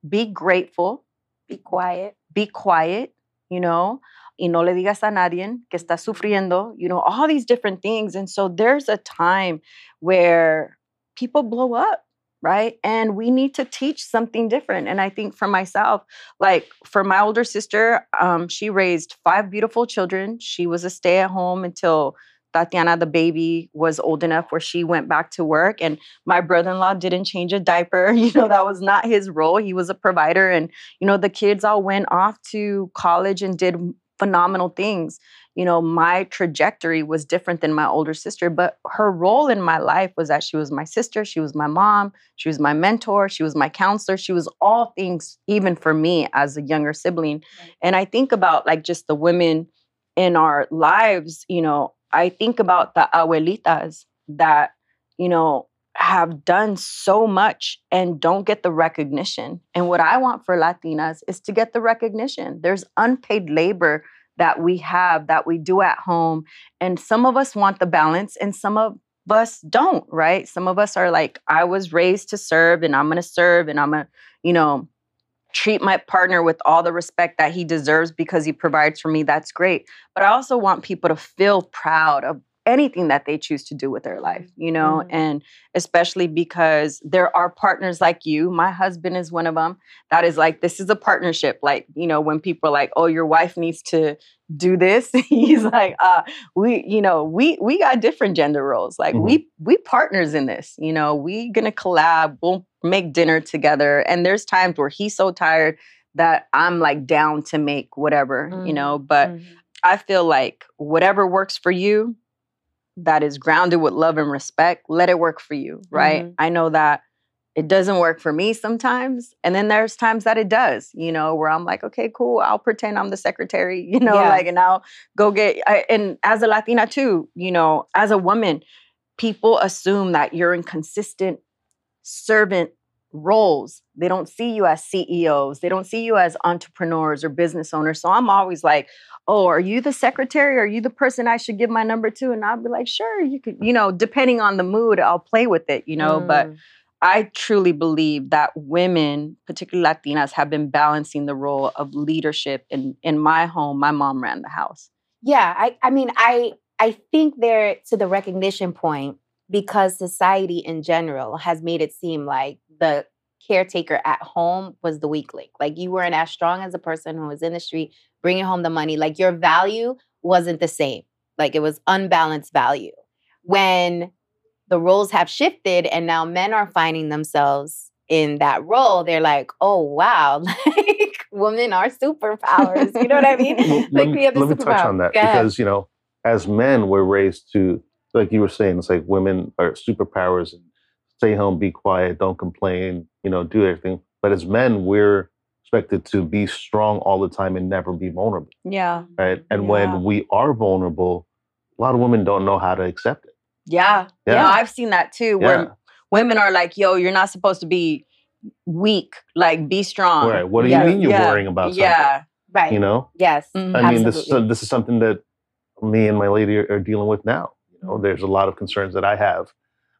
be grateful, Be quiet. be quiet, you know, y no le digas a nadie que está sufriendo, you know, all these different things. And so there's a time where people blow up, right? And we need to teach something different. And I think for myself, like for my older sister, um, she raised five beautiful children. She was a stay at home until Tatiana, the baby, was old enough where she went back to work. And my brother in law didn't change a diaper. You know, that was not his role. He was a provider. And, you know, the kids all went off to college and did phenomenal things. You know, my trajectory was different than my older sister, but her role in my life was that she was my sister, she was my mom, she was my mentor, she was my counselor, she was all things, even for me as a younger sibling. And I think about like just the women in our lives, you know, I think about the abuelitas that, you know, have done so much and don't get the recognition. And what I want for Latinas is to get the recognition. There's unpaid labor that we have that we do at home. And some of us want the balance and some of us don't, right? Some of us are like, I was raised to serve and I'm going to serve and I'm going to, you know, treat my partner with all the respect that he deserves because he provides for me. That's great. But I also want people to feel proud of anything that they choose to do with their life, you know, Mhm. and especially because there are partners like you. My husband is one of them. That is like, this is a partnership. Like, you know, when people are like, oh, your wife needs to do this, he's like, uh, we, you know, we we got different gender roles. Like Mhm. we we partners in this, you know, we gonna collab, we'll make dinner together. And there's times where he's so tired that I'm like down to make whatever, you Mhm. know, but Mhm. I feel like whatever works for you, that is grounded with love and respect, let it work for you, right? Mhm. I know that it doesn't work for me sometimes. And then there's times that it does, you know, where I'm like, okay, cool, I'll pretend I'm the secretary, you know, Yeah. like, and I'll go get, I, and as a Latina too, you know, as a woman, people assume that you're in consistent servant roles. They don't see you as CEOs. They don't see you as entrepreneurs or business owners. So I'm always like, oh, are you the secretary? Are you the person I should give my number to? And I'll be like, sure, you could, you know, depending on the mood, I'll play with it, you know. But Mm. I truly believe that women, particularly Latinas, have been balancing the role of leadership. In in my home, my mom ran the house. Yeah, I, I mean, I I think they're to the recognition point because society in general has made it seem like the caretaker at home was the weak link. Like you weren't as strong as a person who was in the street bringing home the money. Like your value wasn't the same. Like it was unbalanced value. When the roles have shifted and now men are finding themselves in that role, they're like, oh wow, like women are superpowers. You know what I mean? Well, Like let we me, have the let me touch on that because you know, as men, we're raised to, like you were saying, it's like women are superpowers and stay home, be quiet, don't complain, you know, do everything. But as men, we're expected to be strong all the time and never be vulnerable, Yeah. right? And Yeah. when we are vulnerable, a lot of women don't know how to accept it. Yeah. Yeah. Yeah. I've seen that too, Yeah. where women are like, yo, you're not supposed to be weak. Like, be strong. Right? What do Yeah. you mean you're Yeah. worrying about something? Yeah. Right. You know, Yes. Mhm. I mean, this is, this is something that me and my lady are, are dealing with now. You know, there's a lot of concerns that I have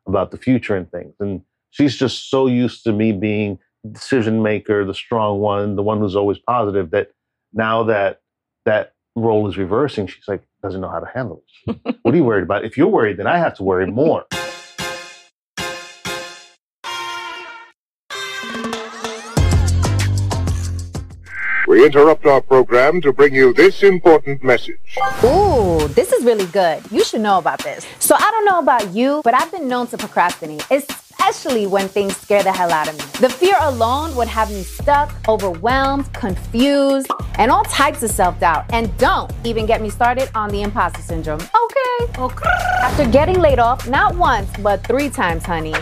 about the future and things, and she's just so used to me being decision maker, the strong one, the one who's always positive. That now that that role is reversing, she's like doesn't know how to handle it. what are you worried about? If you're worried, then I have to worry more. We interrupt our program to bring you this important message. Ooh, this is really good. You should know about this. So I don't know about you, but I've been known to procrastinate, especially when things scare the hell out of me. The fear alone would have me stuck, overwhelmed, confused, and all types of self doubt. And don't even get me started on the imposter syndrome. Okay. okay. After getting laid off, not once, but three times, honey.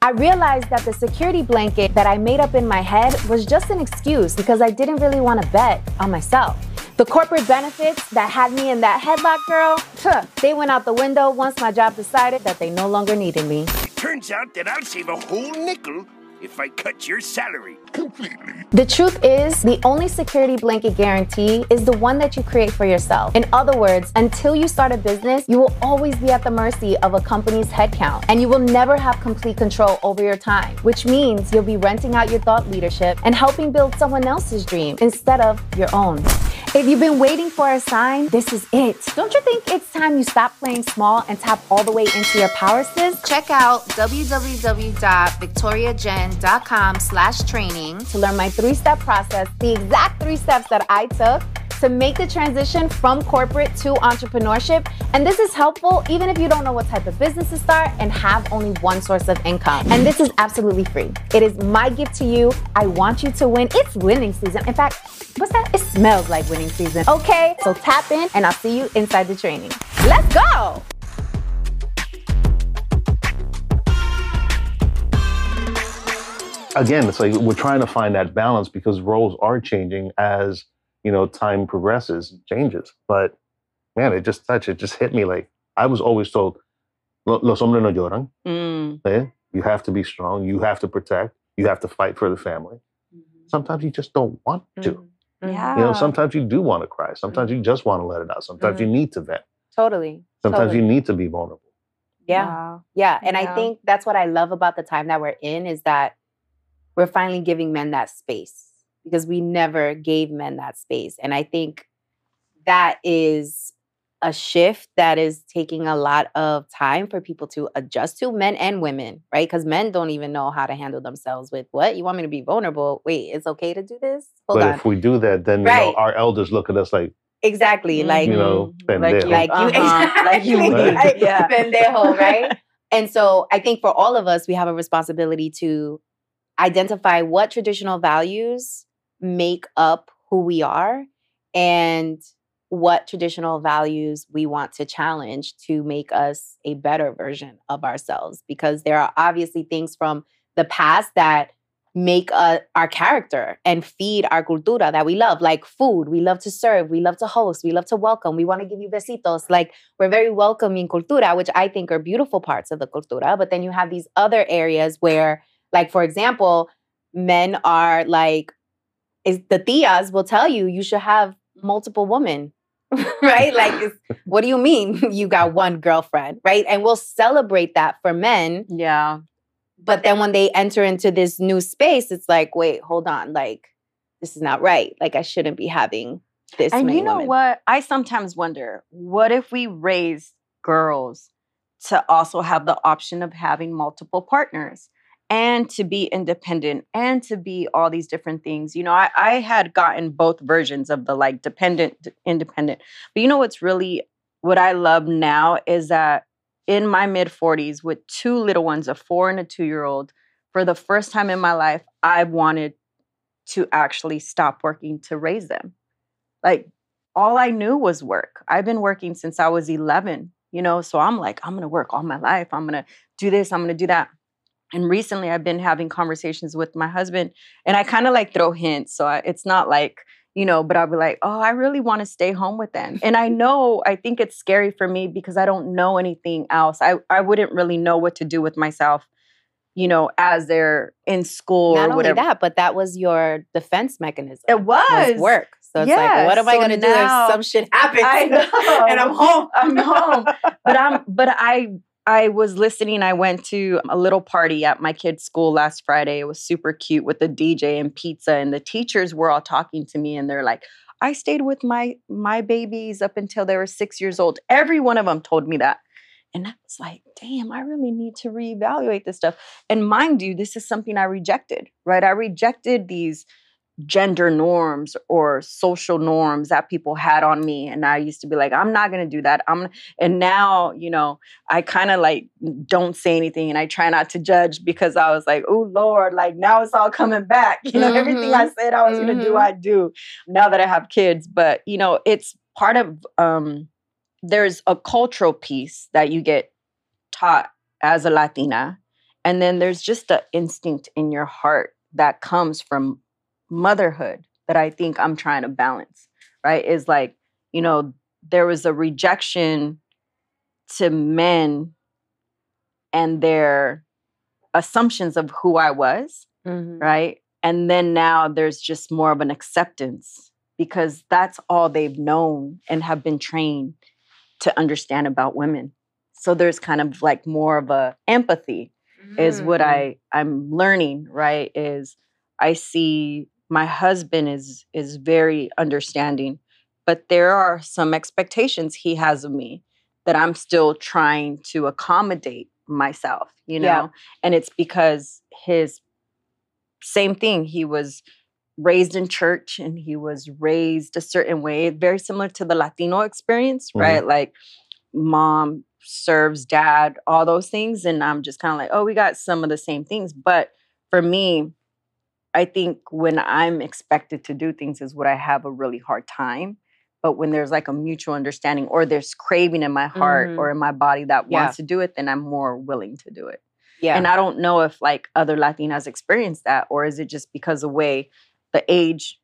I realized that the security blanket that I made up in my head was just an excuse because I didn't really want to bet on myself. The corporate benefits that had me in that headlock, girl, they went out the window once my job decided that they no longer needed me. Turns out that I'll save a whole nickel if I cut your salary completely. The truth is, the only security blanket guarantee is the one that you create for yourself. In other words, until you start a business, you will always be at the mercy of a company's headcount, and you will never have complete control over your time, which means you'll be renting out your thought leadership and helping build someone else's dream instead of your own. If you've been waiting for a sign, this is it. Don't you think it's time you stop playing small and tap all the way into your power, sis? Check out www.victoriajenn.com slash training to learn my three-step process, the exact three steps that I took to make the transition from corporate to entrepreneurship. And this is helpful even if you don't know what type of business to start and have only one source of income. And this is absolutely free. It is my gift to you. I want you to win. It's winning season. In fact, what's that? It smells like winning season. Okay, so tap in and I'll see you inside the training. Let's go. Again, it's like we're trying to find that balance because roles are changing as you know time progresses, changes. But man, it just touched. It just hit me like I was always told, "Los hombres no lloran." Mm. Eh? You have to be strong. You have to protect. You have to fight for the family. Mm-hmm. Sometimes you just don't want to. Mm-hmm. Yeah. You know, sometimes you do want to cry. Sometimes you just want to let it out. Sometimes you need to vent. Totally. Sometimes totally. you need to be vulnerable. Yeah. Wow. Yeah. And I think that's what I love about the time that we're in is that we're finally giving men that space because we never gave men that space. And I think that is a shift that is taking a lot of time for people to adjust to, men and women, right? Because men don't even know how to handle themselves with what? You want me to be vulnerable? Wait, it's okay to do this? Hold but on. if we do that, then you know, Right. our elders look at us like, Exactly. Like you know, like you, like you uh-huh. like you exactly, need. like, yeah. pendejo, right? and so I think for all of us, we have a responsibility to identify what traditional values make up who we are and what traditional values we want to challenge to make us a better version of ourselves. Because there are obviously things from the past that make uh, our character and feed our cultura that we love, like food. We love to serve, we love to host, we love to welcome, we want to give you besitos. Like we're very welcoming cultura, which I think are beautiful parts of the cultura. But then you have these other areas where, like, for example, men are like, is the tias will tell you you should have multiple women. right? Like, what do you mean you got one girlfriend? Right. And we'll celebrate that for men. Yeah. But then when they enter into this new space, it's like, wait, hold on. Like, this is not right. Like, I shouldn't be having this. And you know women. what? I sometimes wonder what if we raise girls to also have the option of having multiple partners and to be independent and to be all these different things? You know, I, I had gotten both versions of the like dependent, independent. But you know what's really what I love now is that in my mid 40s with two little ones, a four and a two year old, for the first time in my life, I wanted to actually stop working to raise them like all I knew was work. I've been working since I was 11, you know, so I'm like, I'm going to work all my life. I'm going to do this, I'm going to do that. And recently I've been having conversations with my husband and I kind of like throw hints. So I, it's not like, you know, but I'll be like, oh, I really want to stay home with them. And I know, I think it's scary for me because I don't know anything else. I, I wouldn't really know what to do with myself, you know, as they're in school Not or only that, but that was your defense mechanism. It was. work. So it's Yeah, like, what am I going to do if some shit happens? I know. and I'm home. I'm home. but I'm but I I was listening. I went to a little party at my kid's school last Friday. It was super cute with the DJ and pizza and the teachers were all talking to me and they're like, "I stayed with my my babies up until they were 6 years old." Every one of them told me that. And I was like, "Damn, I really need to reevaluate this stuff." And mind you, this is something I rejected, right? I rejected these gender norms or social norms that people had on me and i used to be like i'm not going to do that i'm and now you know i kind of like don't say anything and i try not to judge because i was like oh lord like now it's all coming back. You know everything i said i was going to do i do now that i have kids but you know it's part of um there's a cultural piece that you get taught as a latina and then there's just an instinct in your heart that comes from motherhood that I think I'm trying to balance, right? Is like, you know, there was a rejection to men and their assumptions of who I was, Mhm. right? And then now there's just more of an acceptance because that's all they've known and have been trained to understand about women. So there's kind of like more of a empathy is what. I I'm learning, right? Is I see my husband is is very understanding, but there are some expectations he has of me that I'm still trying to accommodate myself, you know? Yeah. And it's because his same thing, he was raised in church and he was raised a certain way, very similar to the Latino experience, Mhm. right? Like mom serves dad, all those things. And I'm just kind of like, oh, we got some of the same things. But for me, I think when I'm expected to do things is what I have a really hard time. But when there's like a mutual understanding or there's craving in my heart Mhm. or in my body that Yeah. wants to do it, then I'm more willing to do it. Yeah. And I don't know if like other Latinas experience that or is it just because the way the age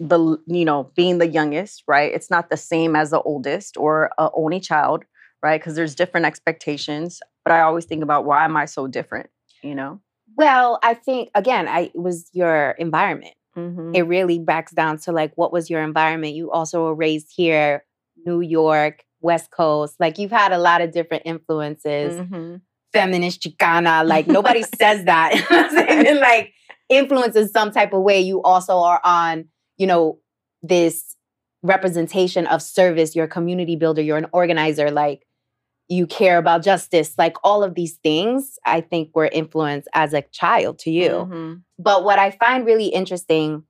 the you know being the youngest right it's not the same as the oldest or a only child right because there's different expectations but i always think about why am i so different you know well, I think again, I it was your environment. mm-hmm. It really backs down to like what was your environment. You also were raised here, New York, West Coast. Like you've had a lot of different influences. Mm-hmm. feminist Chicana. Like nobody says that. You know what I'm saying? And, like influence in some type of way. You also are on, you know, this representation of service. You're a community builder. You're an organizer. Like you care about justice. Like all of these things, I think were influenced as a child to you. Mhm. But what I find really interesting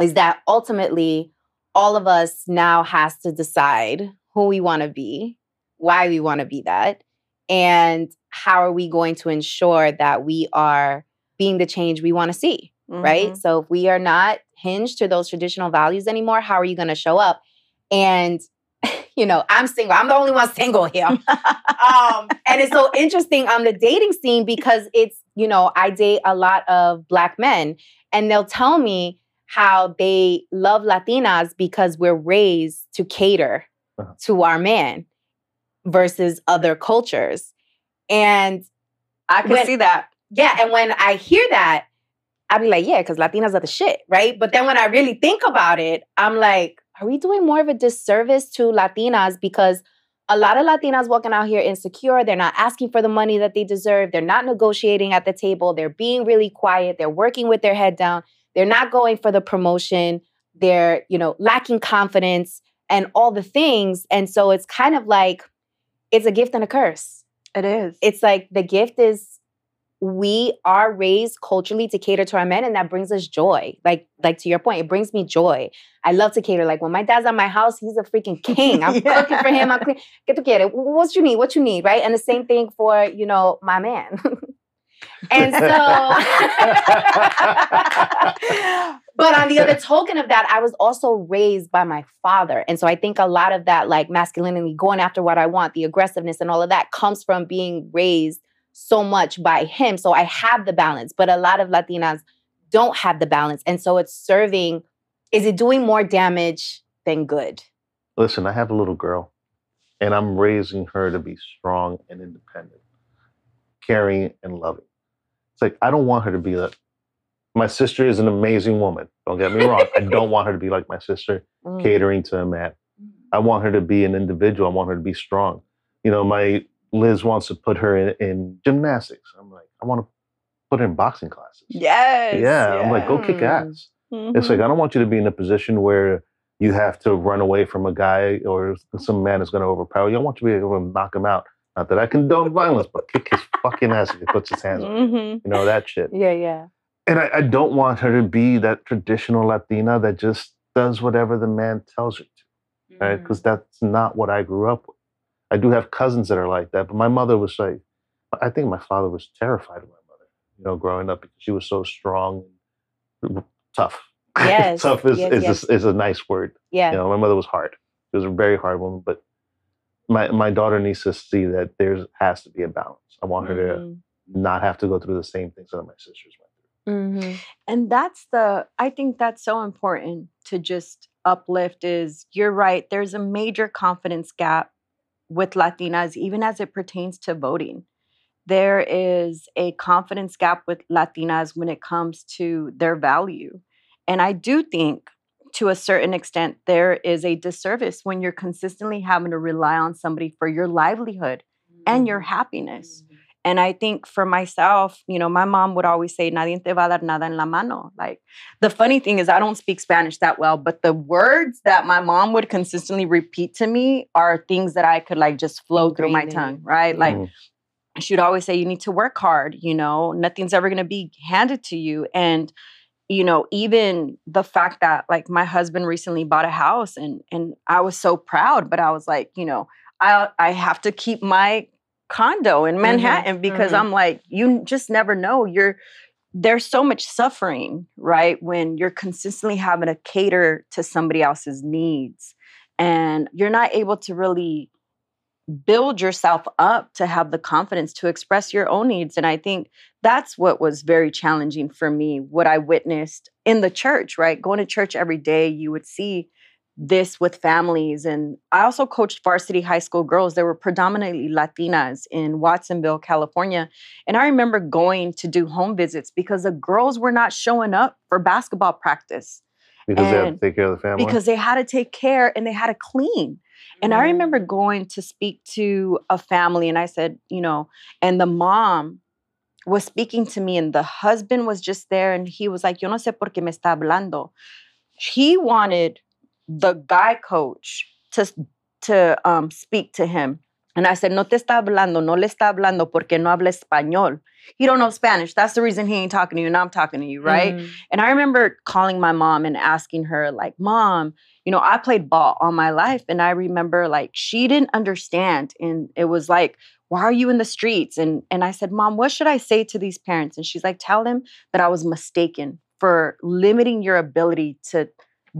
is that ultimately all of us now has to decide who we want to be, why we want to be that, and how are we going to ensure that we are being the change we want to see, right? Mhm. So if we are not hinged to those traditional values anymore, how are you going to show up? And you know, I'm single. I'm the only one single here um, and it's so interesting on the dating scene because it's, you know, I date a lot of black men and they'll tell me how they love Latinas because we're raised to cater Uh-huh. to our man versus other cultures. And i can When- see that yeah, and when I hear that, I'll be like, yeah, because Latinas are the shit, right? But then when I really think about it, I'm like, are we doing more of a disservice to Latinas? Because a lot of Latinas walking out here insecure, they're not asking for the money that they deserve, they're not negotiating at the table, they're being really quiet, they're working with their head down, they're not going for the promotion, they're, you know, lacking confidence and all the things. And so it's kind of like it's a gift and a curse it is it's like the gift is we are raised culturally to cater to our men and that brings us joy. Like like to your point it brings me joy. I love to cater. Like when my dad's at my house he's a freaking king. I'm Yeah. cooking for him. I'm clean. Get to get it what you need? What you need right? And the same thing for you know my man. And so but on the other token of that, I was also raised by my father. And so I think a lot of that, like masculinity, going after what I want, the aggressiveness and all of that comes from being raised so much by him. So I have the balance, but a lot of Latinas don't have the balance. And so it's serving, is it doing more damage than good? Listen, I have a little girl, and I'm raising her to be strong and independent, caring and loving. It's like I don't want her to be like my sister is an amazing woman. Don't get me wrong. I don't want her to be like my sister, Mm. catering to a man. I want her to be an individual. I want her to be strong. You know, my Liz wants to put her in, in gymnastics. I'm like, I want to put her in boxing classes. yes yeah. I'm like, go kick Mm. ass. It's like I don't want you to be in a position where you have to run away from a guy or some man is going to overpower you. I want you to be able to knock him out. Not that I condone violence, but kick his fucking ass if he puts his hands on you. You know that shit. Yeah, yeah. and I, I don't want her to be that traditional Latina that just does whatever the man tells her to, right? Because that's not what I grew up with. I do have cousins that are like that, but my mother was like, I think my father was terrified of my mother, you know, growing up because she was so strong, tough. Yes, tough is, yes, is, yes. A, is a nice word. Yeah. You know, my mother was hard. She was a very hard woman, but my my daughter needs to see that there's has to be a balance. I want her to Mhm. not have to go through the same things that my sisters went through. Mhm. and that's the i think that's so important to just uplift is you're right there's a major confidence gap with latinas even as it pertains to voting. There is a confidence gap with latinas when it comes to their value. And i do think to a certain extent there is a disservice when you're consistently having to rely on somebody for your livelihood and your mm. happiness and I think for myself, you know, my mom would always say, Nadie te va a dar nada en la mano. Like, the funny thing is, I don't speak Spanish that well, but the words that my mom would consistently repeat to me are things that I could like just flow through my in tongue, you. right? Like, Mhm. she'd always say, You need to work hard, you know, nothing's ever going to be handed to you. And, you know, even the fact that like my husband recently bought a house and and I was so proud, but I was like, you know, I I have to keep my condo in Manhattan because mhm. I'm like, you just never know. You're there's so much suffering, right? When you're consistently having to cater to somebody else's needs and you're not able to really build yourself up to have the confidence to express your own needs. And I think that's what was very challenging for me, what I witnessed in the church, right? Going to church every day, you would see this with families. And I also coached varsity high school girls. They were predominantly Latinas in Watsonville, California. And I remember going to do home visits because the girls were not showing up for basketball practice Because they had to take care of the family. because they had to take care and they had to clean. And I mm. remember going to speak to a family, and I said, you know, and the mom was speaking to me, and the husband was just there, and he was like, Yo no sé por qué me está hablando. He wanted the guy coach to, to um, speak to him. And I said, No te está hablando, no le está hablando porque no habla español. He don't know Spanish. That's the reason he ain't talking to you, and I'm talking to you, right? Mm. And I remember calling my mom and asking her, like, Mom, you know, I played ball all my life. And I remember like she didn't understand. And it was like, why are you in the streets? And and I said, Mom, what should I say to these parents? And she's like, tell them that I was mistaken for limiting your ability to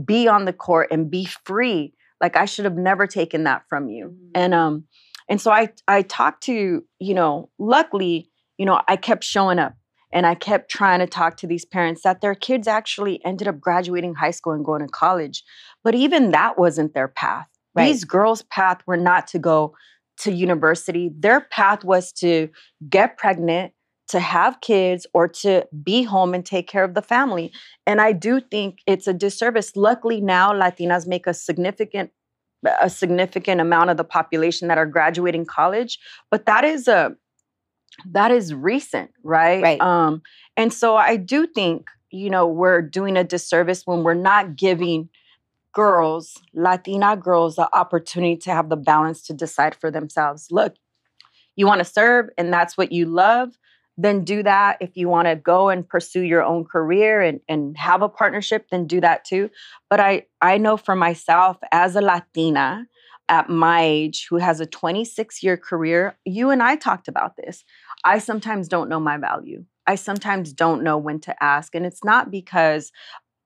be on the court and be free. Like I should have never taken that from you. And um, and so I I talked to, you know, luckily, you know, I kept showing up and I kept trying to talk to these parents that their kids actually ended up graduating high school and going to college. But even that wasn't their path. Right. These girls' path were not to go to university. Their path was to get pregnant, to have kids, or to be home and take care of the family. And I do think it's a disservice. Luckily now Latinas make a significant a significant amount of the population that are graduating college, but that is a that is recent, right? Right. Um, and so I do think, you know, we're doing a disservice when we're not giving girls, Latina girls, the opportunity to have the balance to decide for themselves. Look, you want to serve and that's what you love, then do that. If you want to go and pursue your own career and, and have a partnership, then do that too. But I, I know for myself as a Latina at my age who has a 26 year career, you and I talked about this. I sometimes don't know my value. I sometimes don't know when to ask. And it's not because,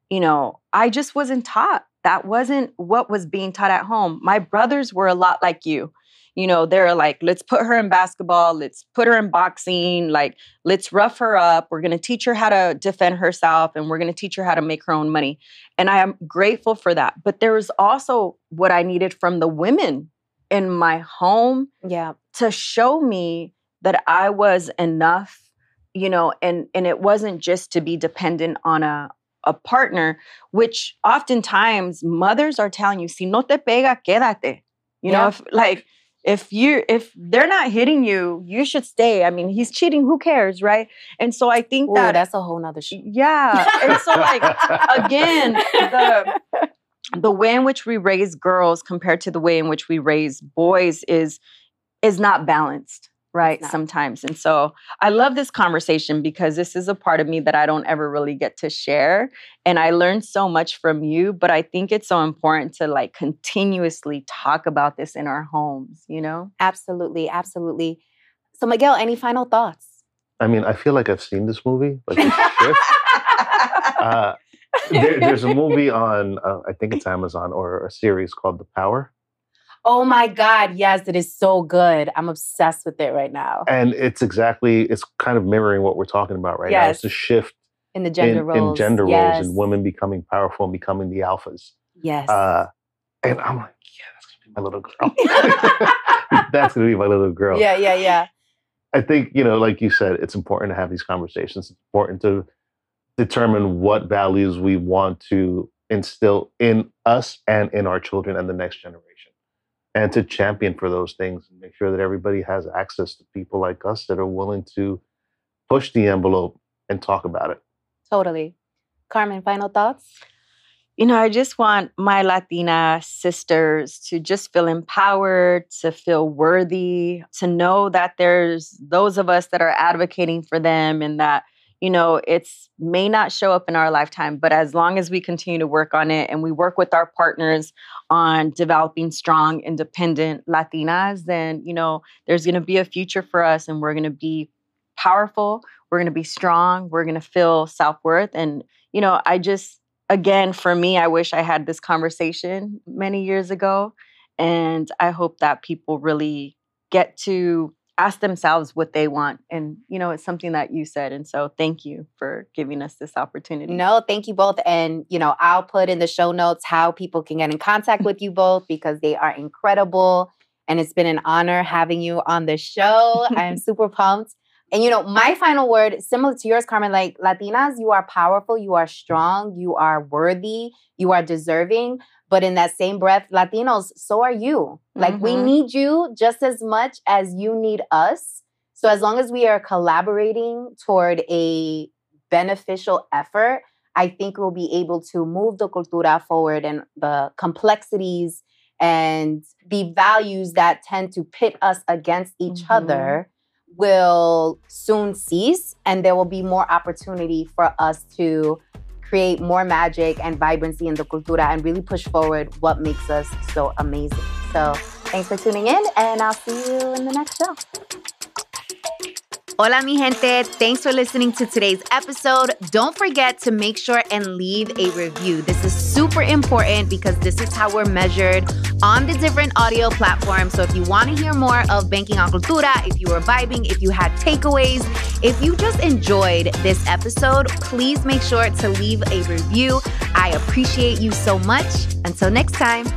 you know, I just wasn't taught. That wasn't what was being taught at home. My brothers were a lot like you. You know, they're like, let's put her in basketball, let's put her in boxing, like, let's rough her up. We're going to teach her how to defend herself and we're going to teach her how to make her own money. And I am grateful for that. But there was also what I needed from the women in my home Yeah. to show me that I was enough, you know, and and it wasn't just to be dependent on a a partner, which oftentimes mothers are telling you, si no te pega, quédate. You know, if like if you if they're not hitting you, you should stay. I mean, he's cheating, who cares, right? And so I think Ooh, that that's a whole nother show. yeah. And so like again, the the way in which we raise girls compared to the way in which we raise boys is is not balanced right sometimes and so i love this conversation because this is a part of me that i don't ever really get to share and i learned so much from you but i think it's so important to like continuously talk about this in our homes you know Absolutely, absolutely. So, Miguel, any final thoughts? I mean, I feel like I've seen this movie, like this shift. Uh, there, there's a movie on, uh, I think it's Amazon or a series called The Power, Oh my God, yes, it is so good. I'm obsessed with it right now. and it's exactly it's kind of mirroring what we're talking about right now. It's a shift In the gender in, roles. in gender roles and women becoming powerful and becoming the alphas. Yes. Uh, and I'm like, yeah, that's gonna be my little girl. that's gonna be my little girl. yeah, yeah, yeah. I think, you know, like you said, it's important to have these conversations. It's important to determine what values we want to instill in us and in our children and the next generation. And to champion for those things and make sure that everybody has access to people like us that are willing to push the envelope and talk about it. Totally. Carmen, final thoughts? you know, I just want my Latina sisters to just feel empowered, to feel worthy, to know that there's those of us that are advocating for them and that, you know, it's may not show up in our lifetime, but as long as we continue to work on it and we work with our partners on developing strong, independent Latinas, then, you know, there's going to be a future for us and we're going to be powerful, we're going to be strong, we're going to feel self-worth and, you know, I just again, for me, I wish I had this conversation many years ago. And I hope that people really get to ask themselves what they want. And, you know, it's something that you said. And so thank you for giving us this opportunity. No, thank you both. And, you know, I'll put in the show notes how people can get in contact with you both because they are incredible. And it's been an honor having you on the show. I'm super pumped. And, you know, my final word, similar to yours, Carmen, like Latinas, you are powerful, you are strong, you are worthy, you are deserving. But in that same breath, Latinos, so are you. Like we Mhm. need you just as much as you need us. So as long as we are collaborating toward a beneficial effort, I think we'll be able to move the cultura forward and the complexities and the values that tend to pit us against each Mhm. other will soon cease and there will be more opportunity for us to create more magic and vibrancy in the cultura and really push forward what makes us so amazing. So thanks for tuning in and I'll see you in the next show. Hola, mi gente. Thanks for listening to today's episode. Don't forget to make sure and leave a review. This is super important because this is how we're measured on the different audio platforms. So if you want to hear more of Banking on Cultura, if you were vibing, if you had takeaways, if you just enjoyed this episode, please make sure to leave a review. I appreciate you so much. Until next time.